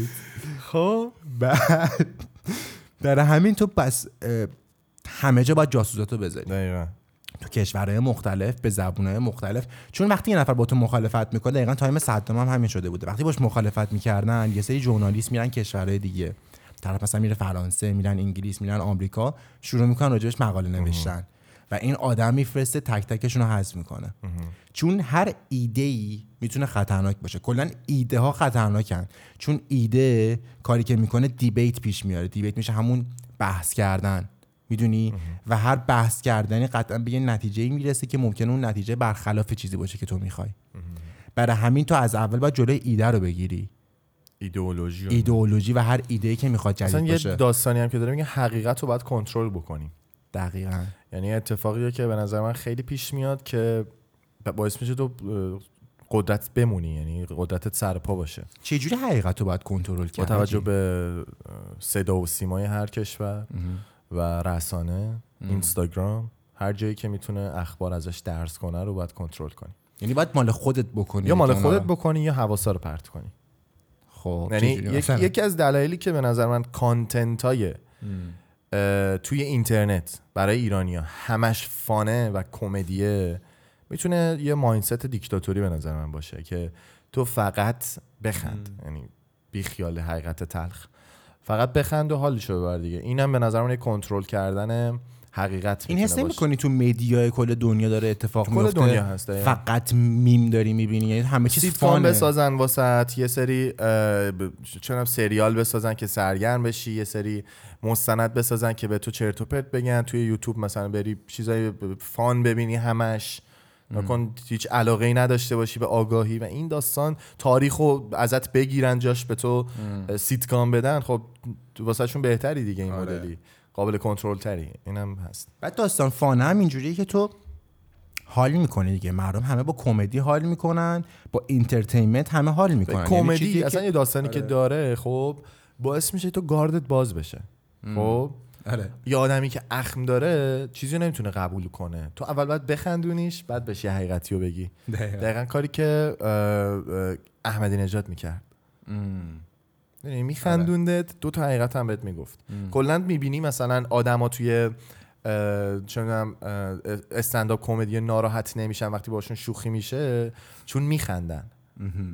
خب. بعد برای همین تو پس اه، همه جا باید جاسوساتو بذاری. دقیقا. تو کشورهای مختلف به زبونهای مختلف. چون وقتی یه نفر با تو مخالفت می‌کنه دقیقا time صدام هم همین شده بوده. وقتی باش مخالفت می‌کردن یه سری journalist میرن کشورهای دیگه. طرف مثلا میره فرانسه میرن انگلیس میرن آمریکا شروع می‌کنن راجبش مقاله نوشتن. و این آدم میفرسته تک تکشون رو حذف می‌کنه. چون هر ایده ای می‌تونه خطرناک باشه. کلا ایده ها خطرناکن. چون ایده کاری که می‌کنه دیبیت پیش میاره. دیبیت میشه همون بحث کردن. می‌دونی؟ و هر بحث کردنی قطعا به یه نتیجه می‌رسه که ممکنه اون نتیجه برخلاف چیزی باشه که تو می‌خوای. برای همین تو از اول باید جلوی ایده رو بگیری. ایدئولوژی و- ایدئولوژی و هر ایده که می‌خواد جدید یه باشه. داستانی هم که داره میگه حقیقت رو باید کنترل بکنیم. دقیقا. یعنی اتفاقیه که به نظر من خیلی پیش میاد که باعث میشه تو قدرت بمونی یعنی قدرتت سر پا باشه. چجوری حقیقت رو باید کنترل با کرد توجه به صدا و سیمای هر کشور و رسانه اینستاگرام هر جایی که می‌تونه اخبار ازش درس کنه رو باید کنترل کنی. یعنی باید مال خودت بکنی یا مال خودت. بکنی یا حواسا رو پرت کنی. خب یعنی؟ یکی از دلایلی که به نظر من کانتنت های توی اینترنت برای ایرانیا همش فانه و کمدیه. می‌تونه یه ماینست دیکتاتوری به نظر من باشه که تو فقط بخند. یعنی بی خیال حقیقت تلخ. فقط بخند و حالشو ببر دیگه. اینم به نظر من یه کنترل کردن حقیقت این حس. نمی‌کنی تو مدیا کل دنیا داره اتفاق کل میفته دنیا هست،. فقط میم داری می‌بینی؟ یعنی همه چیز فانه. بسازن واسط یه سری چونم سریال بسازن که سرگرم بشی یه سری مستند بسازن که به تو چرت و پرت بگن توی یوتیوب مثلا بری چیزای فان ببینی همش. نکن هیچ علاقه ای نداشته باشی به آگاهی و این داستان تاریخ رو ازت بگیرن جاش به تو سیتکام بدن خب واسهشون بهتری دیگه این آره. مدلی. قابل کنترل تری. اینم هست. بعد داستان fun ه هم اینجوریه که تو حال می‌کنی دیگه. مردم همه با کمدی حال می‌کنن با entertainment همه حال می‌کنن. یعنی کمدی چیزیه اصلا یه داستانی که داره خب باعث میشه تو گاردت باز بشه. خب؟ آره. یه آدمی که اخم داره چیزی رو نمی‌تونه قبول کنه. تو اول باید بخندونیش بعد بهش یه حقیقتی رو بگی. دقیقاً. دقیقا کاری که احمدی نژاد می‌کرد. یعنی میخندوندت دو تا حقیقت هم بهت می‌گفت. کلا می‌بینی مثلا آدما توی چه می‌دونم، استنداپ کمدی ناراحت نمیشن وقتی باشون شوخی میشه چون میخندن.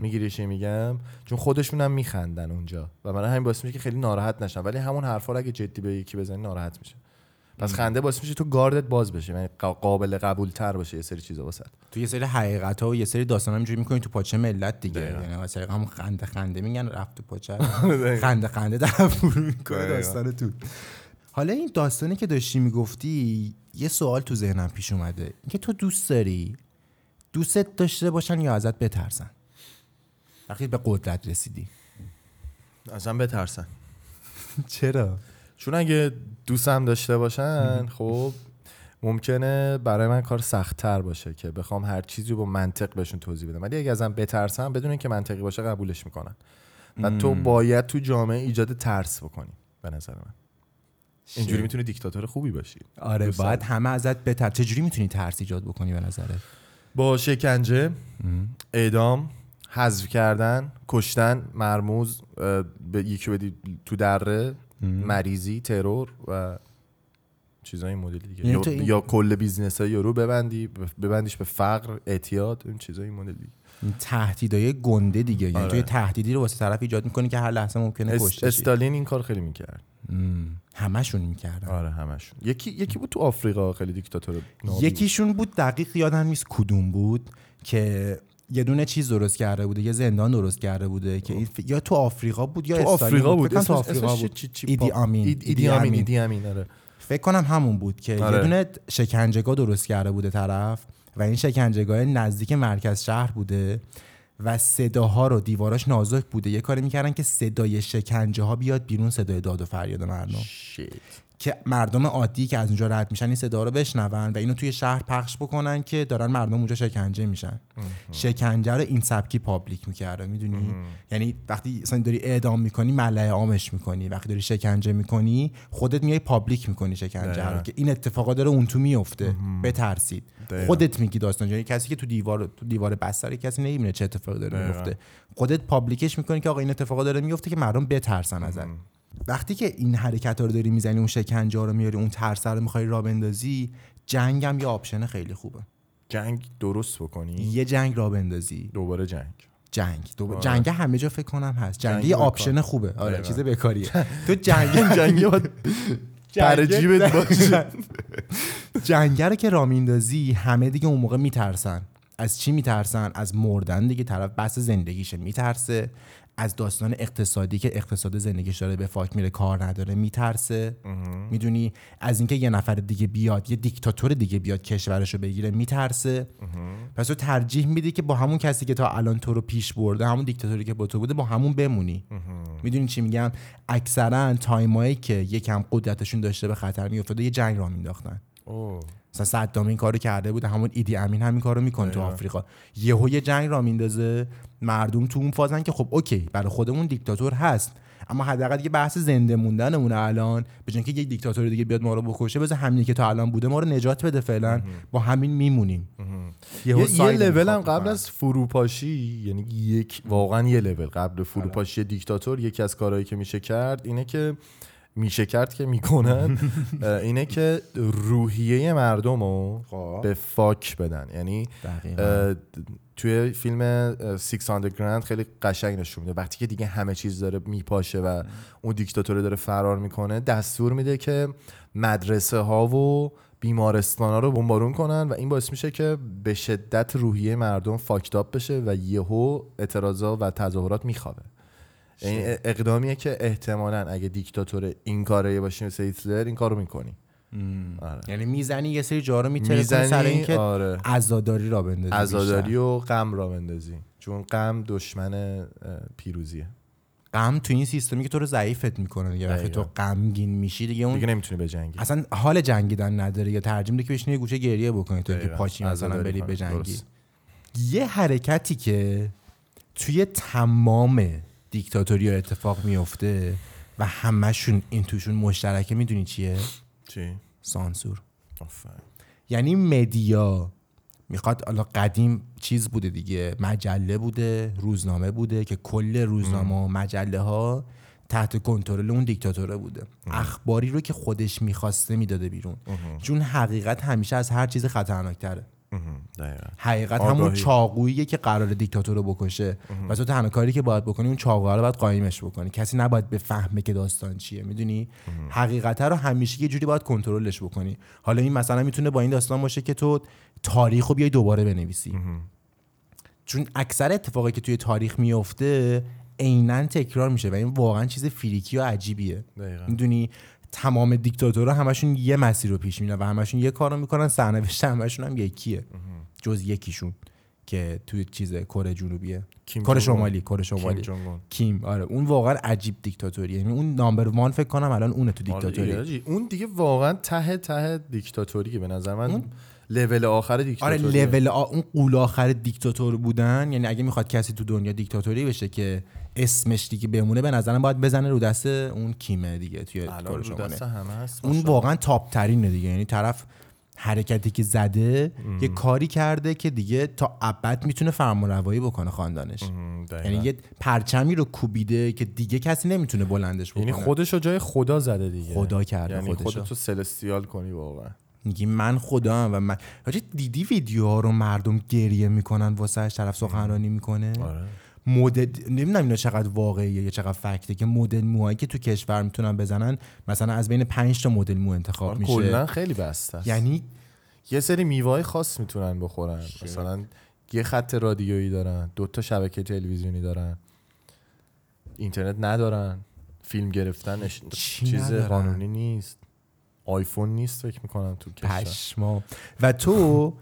می‌گیری چی میگم؟ چون خودشون هم میخندن اونجا. و برای همین باعث میشه که خیلی ناراحت نشن. ولی همون حرفا رو اگه جدی به یکی بزنی ناراحت میشه پس خنده باعث میشه تو گاردت باز بشه یعنی قا- قابل قبول تر باشه یه سری چیزا واسه تو یه سری حقیقت ها و یه سری داستان اینجوری می‌کنی تو پاچه ملت دیگه. یعنی مثلا همون خنده خنده میگن رفت تو پاچه. خنده خنده در فرو می‌کنه. داستان تو. حالا این داستانی که داشتی می‌گفتی یه سوال تو ذهنم پیش اومده. اینکه تو دوست داری دوستت داشته باشن یا ازت بترسن؟ وقتی به قدرت رسیدی. اصلا بترسن. چرا؟ چون اگه دوستم داشته باشن خب ممکنه برای من کار سختتر باشه که بخوام هر چیزی رو با منطق بهشون توضیح بدم. ولی اگه ازم بترسم بدون که منطقی باشه قبولش می‌کنن و تو باید تو جامعه ایجاد ترس بکنی به نظر من. اینجوری می‌تونی دیکتاتور خوبی باشی. آره باید همه ازت بتر چجوری می‌تونی ترس ایجاد بکنی به نظره با شکنجه اعدام حذف کردن کشتن مرموز به یکی بدی تو دره. مریضی ترور و چیزای این مدلی دیگه. یعنی یا, تو این- یا کل business های یارو ببندی ببندیش به فقر اعتیاد این چیزای این مدلی این تهدیدای گنده دیگه. یعنی آره. تو یه تهدیدی رو واسه طرف ایجاد می‌کنی که هر لحظه ممکنه اس- کشته شی. استالین این کار خیلی می‌کرد. همشون می‌کردن. آره همشون یکی یکی بود تو آفریقا خیلی دیکتاتور. یکیشون بود دقیق یادم نیست کدوم بود که یه دونه چیز درست کرده بوده یه زندان درست کرده بوده که این ف- یا تو آفریقا بود یا تو آفریقا بود. تو آفریقا بود. ایدی آمین اید- ایدی آمین ایدی آمین آره. فکر کنم همون بود که آره. یه دونه شکنجهگاه درست کرده بوده طرف و این شکنجهگاه نزدیک مرکز شهر بوده و صداها رو دیواراش نازک بوده. یه کاری می‌کردن که صدای شکنجه ها بیاد بیرون صدای داد و فریاد مردم. که مردم عادی که از اونجا رد میشن این صدا رو بشنون و اینو توی شهر پخش بکنن که دارن مردم اونجا شکنجه میشن. شکنجه رو این سبکی public می‌کرده می‌دونی؟ یعنی وقتی مثلا داری اعدام می‌کنی ملأ عامش می‌کنی. وقتی داری شکنجه می‌کنی خودت میای public می‌کنی شکنجه رو. که این اتفاقا داره اون تو میفته بترسید. خودت میگی داستان. یعنی کسی که تو دیوار تو دیوار بستر کسی نمی‌بینه چه اتفاقی داره. میفته خودت public ش می‌کنی که آقا این اتفاقا داره میفته که مردم بترسن ازت. وقتی که این حرکت ها رو داری می‌زنی اون شکنجه ها رو میاری اون ترس رو می‌خوای را بندازی جنگ هم یه option خیلی خوبه. جنگ درست بکنی؟ یه جنگ را بندازی. دوباره جنگ. جنگ. دو... آره. جنگ همه جا فکر کنم هست. جنگ جنگ یه. option خوبه. آره. چیز بکاریه تو جنگ باید پر جیبت باشه. جنگه رو که را میندازی همه دیگه اون موقع میترسن. از چی میترسن؟ از مردن دیگه طرف. بس زندگیشه میترسه. از داستان اقتصادی که اقتصاد زندگیش داره به fuck میره کار نداره میترسه. می‌دونی؟ از اینکه یه نفر دیگه بیاد یه دیکتاتور دیگه بیاد کشورشو بگیره میترسه. پس تو ترجیح میدی که با همون کسی که تا الان تو رو پیش برده همون دیکتاتوری که با تو بوده با همون بمونی. می‌دونی چی میگم؟ اکثرا time ایی که یکم قدرتشون داشته به خطر میافتاده یه جنگ راه مینداختن. مثلا صدام این کارو کرده بود همون ایدی امین همین کارو می‌کنه تو. آفریقا. یهو یه جنگ راه میندازه. مردم تو اون فازن که خب OK برای خودمون دیکتاتور هست. اما حداقل یه بحث زنده موندنمونه الان به جای اینکه یک دیکتاتور دیگه بیاد ما رو بکشه بذار همینی که تا الان بوده ما رو نجات بده فعلا. با همین میمونیم. یه, یه لول هم قبل. از فروپاشی یعنی یک واقعا یه لول قبل فروپاشی دیکتاتور یکی از کارهایی که میشه کرد اینه که میشه کرد که می‌کنن اینه که روحیه مردم رو خب. به fuck بدن. یعنی توی فیلم Six Underground خیلی قشنگ نشون میده. وقتی که دیگه همه چیز داره میپاشه و اون دیکتاتوره داره فرار می‌کنه دستور میده که مدرسه ها و بیمارستان ها رو بمبارون کنن و این باعث میشه که به شدت روحیه مردم فاکتاب بشه و یهو اعتراضا و تظاهرات میخوابه. این اقدامیه که احتمالا اگه دیکتاتور این کاره باشه مثل هیتلر این کارو می‌کنی آره. یعنی می‌زنی یه سری جا رو میتره سر می‌زنی اینکه آره عزاداری را بندازی عزاداری بیشتر. و غم را بندازی چون غم دشمن پیروزیه غم تو این سیستمی که تو رو ضعیفت می‌کنه دیگه وقتی تو. غمگین میشی دیگه اون دیگه نمی‌تونی بجنگی اصلا حال جنگیدن نداره یا ترجمه میده که بشینی یه گوشه گریه بکنی تو اینکه دقیقاً. پاچی مثلا بری. بجنگی درست. یه حرکتی که توی تمام دیکتاتوری ها اتفاق میفته و همشون این توشون مشترکه می‌دونی چیه؟ چی؟ سانسور. آفرین. یعنی مدیا می‌خواد حالا قدیم چیز بوده دیگه مجله بوده روزنامه بوده که کل روزنامه و مجله ها تحت کنترل اون دیکتاتوره بوده. اخباری رو که خودش می‌خواسته می‌داده بیرون. چون حقیقت همیشه از هر چیز خطرناکتره. حقیقت آگاهی. همون چاقوییه که قرار دیکتاتور رو بکشه. و تو تنها کاری که باید بکنی اون چاقوها رو باید قایمش بکنی. کسی نباید بفهمه که داستان چیه می‌دونی؟ حقیقت رو همیشه یه جوری باید کنترلش بکنی. حالا این مثلا می‌تونه با این داستان باشه که تو تاریخ رو بیای دوباره بنویسی. چون اکثر اتفاقی که توی تاریخ میفته عینا تکرار میشه و این واقعا چیز فریکی و عجیبیه. می‌دونی؟ تمام دیکتاتورها همشون یه مسیر رو پیش میرن و همشون یه کارو می‌کنن. سرنوشت همشون هم یکیه. جز یکیشون که توی چیز کره جنوبیه. کره. شمالی کره شمالی. کیم آره. اون واقعا عجیب دیکتاتوریه. یعنی اون نامبر وان فکر کنم الان اونه تو آره دیکتاتوری. اون دیگه واقعا ته ته دیکتاتوریه به نظر من. لول آخر آره دیکتاتوری لول آ... اون قول آخر دیکتاتور بودن. یعنی اگه می‌خواد کسی تو دنیا دیکتاتوری بشه که اسمش دیگه بمونه به نظرم باید بزنه رو دست اون کیمه دیگه توی رو شمالی. دست همه هست اون واقعا تاپ ترینه دیگه. یعنی طرف حرکتی که زده یه کاری کرده که دیگه تا ابد می‌تونه فرمان روایی بکنه خاندانش. یعنی یه پرچمی رو کوبیده که دیگه کسی نمی‌تونه بلندش بکنه یعنی خودش رو جای خدا زده دیگه. خدا کرده یعنی خودشو. خودتو سلستیال کنی واقعا. میگی من خدا و من. حاجی دیدی ویدیوها رو مردم گریه می‌کنن واسه طرف سخنرانی می‌کنه؟ آره. مدل نمی‌دونم اینا چقدر واقعیه یا چقدر فکته که مدل موهایی که تو کشور می‌تونن بزنن مثلا از بین 5 تا مدل مو انتخاب آره، میشه. کلا خیلی بسته یعنی یه سری میوه خاص می‌تونن بخورن. مثلا یه خط رادیویی دارن دو تا شبکه تلویزیونی دارن. اینترنت ندارن. فیلم گرفتن چیز ندارن؟ قانونی نیست. آیفون نیست فکر می‌کنم تو کشور. پشما و تو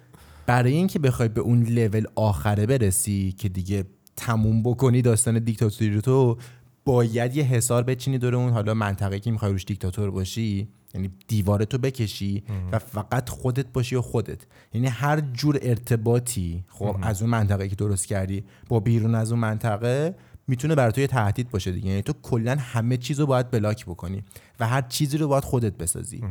برای اینکه بخوای به اون لول آخره برسی که دیگه تموم بکنی داستان دیکتاتوری رو تو باید یه حصار بچینی دور اون. حالا منطقه که می‌خوای روش دیکتاتور باشی یعنی دیوارتو بکشی و فقط خودت باشی و خودت. یعنی هر جور ارتباطی خب از اون منطقه که درست کردی با بیرون از اون منطقه می‌تونه برای تو یه تهدید باشه دیگه. یعنی تو کلا همه چیز رو باید block بکنی و هر چیزی رو باید خودت بسازی.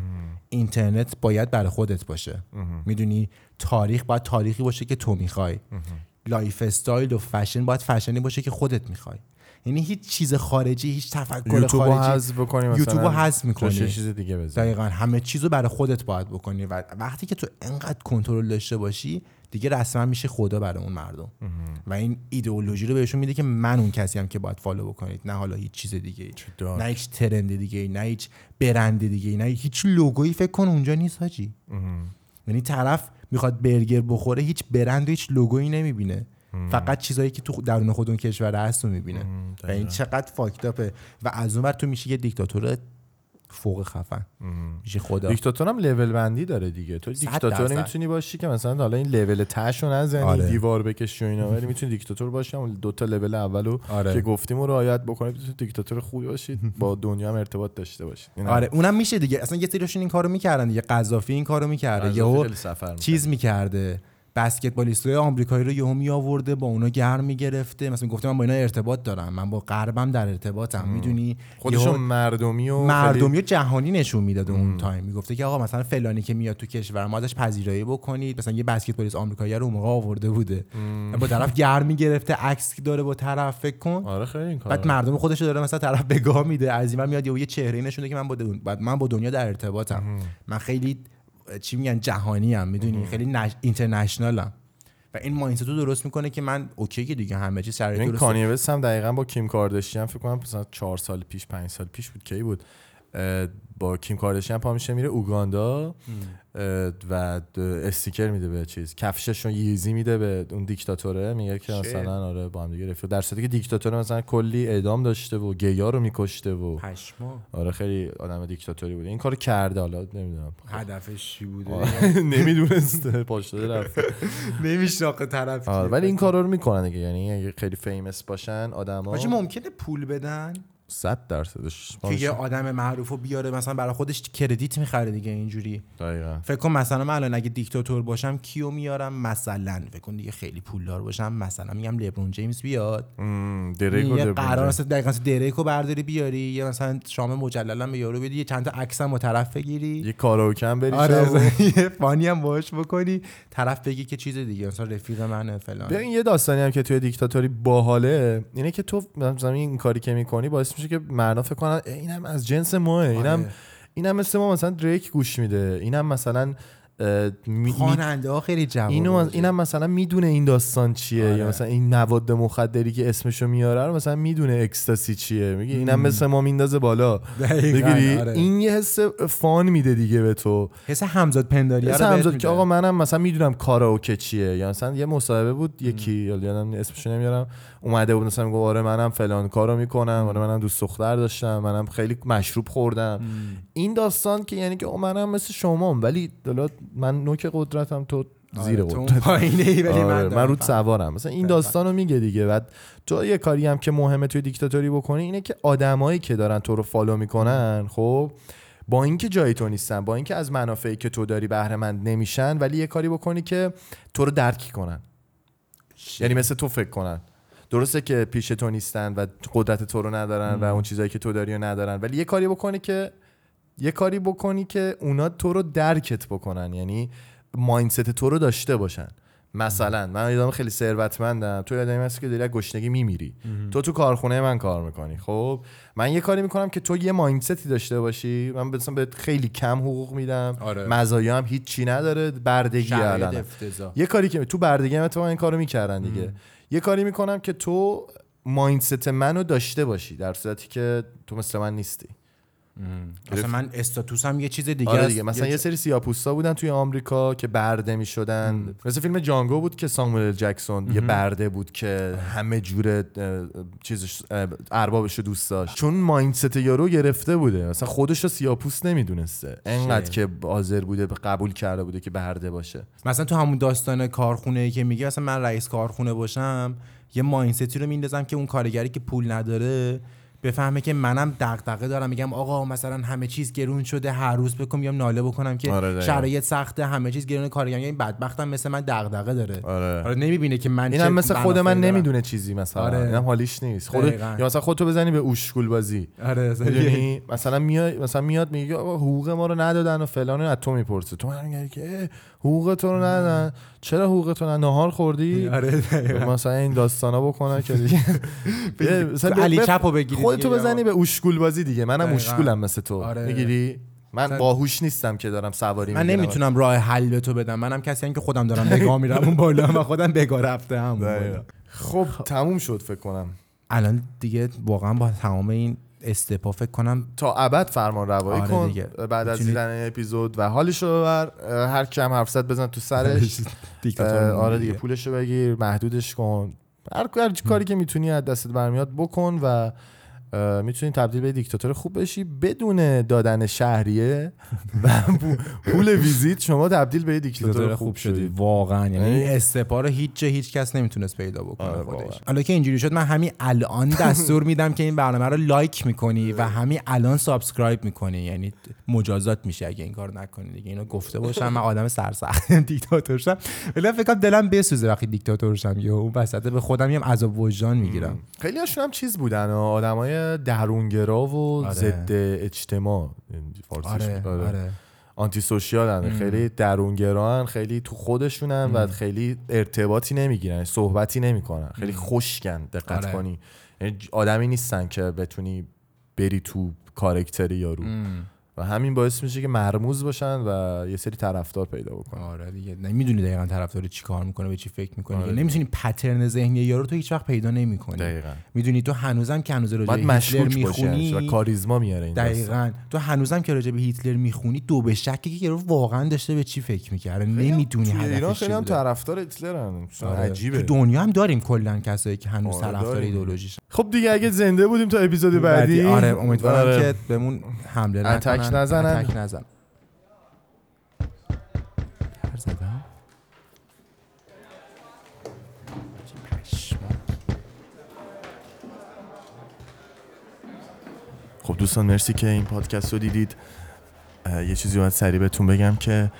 اینترنت باید برای خودت باشه. می‌دونی؟ تاریخ باید تاریخی باشه که تو می‌خوای. lifestyle و فشن باید فشنی باشه که خودت می‌خوای. یعنی هیچ چیز خارجی هیچ تفکر یوتیوب رو خارجی. حذف بکنی مثلا. یوتیوب رو حذف می‌کنی. یه چیز دیگه بزنی. دقیقا. همه چیز رو برای خودت باید بکنی و وقتی که تو انقدر کنترل داشته باشی دیگه رسما میشه خدا برای اون مردم. و این ایدئولوژی رو بهشون میده که من اون کسی هم که باید فالو بکنید. نه حالا هیچ چیز دیگه. نه هیچ ترند دیگه نه هیچ برند دیگه نه هیچ لوگویی. فکر کن اونجا نیست حاجی. یعنی طرف می‌خواد برگر بخوره هیچ برند و هیچ لوگویی نمی‌بینه. فقط چیزایی که تو درون خود اون کشور هست رو می‌بینه. و این چقدر فاکتاپه و از اون تو میشه یه دیکتاتور فوق خفن. میشه خدا. دیکتاتور هم لول بندی داره دیگه. تو دیکتاتور درصد. نمی‌تونی باشی که مثلا حالا این level تهش رو نزنی آره. دیوار بکشی و اینا. ولی می‌تونی دیکتاتور باشی. اون دو تا لول اولو آره. که گفتیم رو رعایت بکنید می‌تونی دیکتاتور خوبی باشید با دنیا هم ارتباط داشته باشید این آره. اونم میشه دیگه. اصلا یه سریشون این کارو می‌کردن دیگه. قذافی این کارو می‌کرده. یهو. چیز می‌کرده. بسکتبالیستای آمریکایی رو یهو می آورده با اونا گرم می‌گرفته. مثلا گفته من با اینا ارتباط دارم من با غربم در ارتباطم می‌دونی؟ خودشون مردمی و مردمی و جهانی نشون می‌داد اون time. می‌گفته که آقا مثلا فلانی که میاد تو کشور ما ازش پذیرایی بکنید. مثلا یه بسکتبالیست آمریکایی رو اون موقع آورده بوده. با طرف گرم می‌گرفته عکس داره با طرف فکر کن. آره خیلی این کار بعد مردم خودش داره مثلا طرف بگاه میده. از این میاد یه چهره نشونه که من با. بعد من با دنیا در ارتباطم. من خیلی چی میگن جهانی ام می‌دونی خیلی نش... اینترنشنالم و این مایندست رو درست می‌کنه که من اوکی که دیگه همه چی سر این وست هم دقیقا با کیم کارداشیان فکر کنم مثلا چهار سال پیش پنج سال پیش بود کی بود؟ با کیم کارداشیان پا میشه میره اوگاندا و استیکر میده به چیز. کفششون ییزی میده به اون دیکتاتوره. میگه که؟ مثلا آره با هم دیگه رفیق. در صورتی که دیکتاتوره مثلا کلی اعدام داشته و گیا رو میکشته و پشما. آره خیلی آدم دیکتاتوری بوده. این کارو کرده حالا نمی‌دونم. هدفش چی بوده؟ نمی‌دونسته. پاش داده رفته نمیشناخه طرف ولی این کارا رو می‌کنن دیگه. یعنی خیلی فیمس باشن آدما ممکنه پول بدن؟ 100 درصدش که یه آدم معروف رو بیاره مثلا برای خودش کردیت می‌خره دیگه اینجوری. دقیقاً. فکر کن مثلا من الان اگه دیکتاتور باشم کیو میارم؟ مثلا. فکر کن دیگه خیلی پولدار باشم مثلا میگم لبرون جیمز بیاد. مم، دریک و یه قرار دقیقاً دریکو برداری بیاری یه مثلا شام مجللم به یارو بدی یه چند تا عکس هم طرف بگیری. یه کاراوکه هم بری آره یه فانی هم باش بکنی. طرف بگی که چیز دیگه مثلا رفیق منه فلان. ببین یه داستانی هم که توی دیکتاتوری باحاله اینه که تو مثلا این کاری که می‌کنی باعث میشه که مردم فکر کنن اینم از جنس ماه اینم آره. اینم مثل ما مثلا دریک گوش میده اینم مثلا می- خواننده ها خیلی جواب اینو. اینم مثلا می‌دونه این داستان چیه آره. یا مثلا این مواد مخدری که اسمشو میاره رو مثلا می‌دونه اکستاسی چیه میگه اینم مثل ما میندازه بالا بگیری آره. این یه حس فان میده دیگه به تو حس همزاد پنداری مثلا همزاد که آقا منم مثلا می‌دونم کاراوکه چیه یا مثلا یه مصاحبه بود یکی یا یادم اسمشو نمیارم اومده بود مثلا میگه آره منم فلان کارو می‌کنم آره منم دوست دختر داشتم منم خیلی مشروب خوردم. این داستان که یعنی که منم مثل شما ولی حالا من نوک قدرتم تو زیر آره، تو قدرت. پایینه ای ولی آره، من من, دارم. رو فهم. سوارم. مثلا این داستان رو میگه دیگه. بعد تو یه کاری هم که مهمه توی دیکتاتوری بکنی اینه که آدمایی که دارن تو رو فالو می‌کنن خب با اینکه جای تو نیستن با اینکه از منافعی که تو داری بهره مند نمیشن ولی یه کاری بکنی که تو رو درک کنن. یعنی مثل تو فکر کنن. درسته که پیش تو نیستن و قدرت تو رو ندارن و اون چیزایی که تو داری رو ندارن. ولی یه کاری بکنی که یه کاری بکنی که اونا تو رو درکت بکنن. یعنی مایندست تو رو داشته باشن. مثلا من آدم خیلی ثروتمندم. تو آدمی هستی که داری از گشنگی میمیری. تو تو کارخونه من کار می‌کنی. خب من یه کاری می‌کنم که تو یه مایندستی داشته باشی. من مثلا بهت خیلی کم حقوق میدم. آره. مزایا هم هیچی نداره. بردگی الان یه کاری که تو بردگی هم اتفاقا این کارو می‌کردن دیگه. یه کاری می‌کنم که تو مایندست منو داشته باشی در صورتی که تو مثل من نیستی. مثلا من استاتوسم یه چیز دیگه آره. دیگه مثلا یه سری سیاپوستا بودن توی آمریکا که برده می‌شدن. مثل فیلم جانگو بود که ساموئل جکسون یه برده بود که همه جور چیزش اربابش رو دوست داشت. چون مایندست یارو گرفته بوده. مثلا خودش رو سیاپوس نمی‌دونسته. انقدر که حاضر بوده قبول کرده بوده که برده باشه. مثلا تو همون داستان کارخونه ای که میگه مثلا من رئیس کارخونه باشم یه مایندستی رو میندازم که اون کارگری که پول نداره بفهمه که منم دغدغه دارم میگم آقا مثلا همه چیز گرون شده هر روز بکن میام ناله بکنم که آره. شرایط سخته همه چیز گرون کارگر این بدبختم مثل من دغدغه داره آره. آره نمی‌بینه که من اینم مثل خود من. نمی‌دونه چیزی مثلا آره. اینم حالیش نیست خود دقیقاً. یا مثلا خودتو بزنی به اوشکول بازی آره مثلا میاد مثلا میاد میگه آقا حقوق ما رو ندادن و فلان از تو می‌پرسه تو من میگی که اه، حقوق تو رو ندادن چرا حقوق تو ندادن نهار خوردی؟ آره دقیقاً. مثلا این داستانا بکنن که دیگه. علی چپو بگیری خودتو بزنی به اوشکول بازی دیگه. منم دقیقاً. اوشکولم مثل تو. آره. می‌گیری؟ من باهوش نیستم که دارم سواری من. نمی‌تونم راه حل به تو بدم. منم کسی هم که خودم دارم بگاه میرم اون بالا و خودم بگاه رفته هم. دقیقاً. خب. تموم شد فکر کنم. الان دیگه واقعا با تمام این استپا فکر کنم تا ابد فرمان روایی آره کن دیگه. بعد از دیدن این اپیزود و حالش رو ببر هر کیم حرف زد بزن تو سرش. آره دیگه پولش رو بگیر محدودش کن. هر کاری که می‌تونی از دستت برمیاد بکن و می‌تونی تبدیل به دیکتاتور خوب بشی بدون دادن شهریه و پول ویزیت شما تبدیل به دیکتاتور خوب شدی. واقعا. یعنی این step ا رو هیچ جا هیچ کس نمی‌تونست پیدا بکنه آره، خودش. حالا که اینجوری شد من همین الان دستور میدم که این برنامه رو like می‌کنی و همین الان subscribe می‌کنی. یعنی مجازات میشه اگه این کار نکنی دیگه. اینو گفته باشم من آدم سرسخت دیکتاتور شم. ولی فکر کنم دلم بسوزه وقتی دیکتاتور شم. یا اون وسط به خودم یه عذاب وجدان می‌گیرم. خیلی هاشون هم چیز بودن آدمای درونگرا و آره. ضد اجتماع. فارسیش آره آره. آره. آنتی سوشیال خیلی درونگران خیلی تو خودشونن و خیلی ارتباطی نمی‌گیرن صحبتی نمی‌کنن. خیلی خشکن دقت آره. کنی. یعنی آدمی نیستن که بتونی بری تو کارکتری یارو و همین باعث میشه که مرموز باشن و یه سری طرفدار پیدا بکنن آره دیگه نمی‌دونی دقیقا طرفدار چی کار می‌کنه به چی فکر می‌کنه آره. نمی‌تونی پترن ذهنی یارو تو هیچ وقت پیدا نمی‌کنی دقیقا می‌دونی تو هنوزم که هنوز راجع هیتلر می‌خونی و کاریزما میاره این. دقیقا تو هنوزم که راجع به هیتلر می‌خونی دو به شکی که یارو واقعا داشته به چی فکر می‌کرده نمی‌دونی ایران هدفش چی خیلی هم. طرفدار هیتلرن آره. عجیبه تو دنیا هم داریم کلا کسایی که هنوز آره، طرفدار. ایدئولوژیش خب دیگه اگه زنده بودیم تا اپیزود بعدی. آره امیدوارم آره. که بهمون حمله نکنن. attack نزنن. attack نزن. زدم. خب دوستان مرسی که این پادکست رو دیدید. یه چیزی باید سریع بهتون بگم که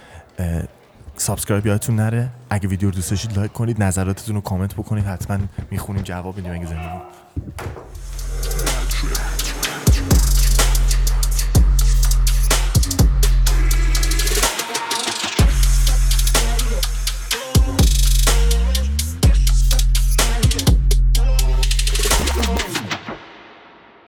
subscribe یادتون نره. اگه ویدیو رو دوست داشتید like کنید نظراتتون رو کامنت بکنید. حتما می‌خونیم جواب میدیم اگه زنده Thank you.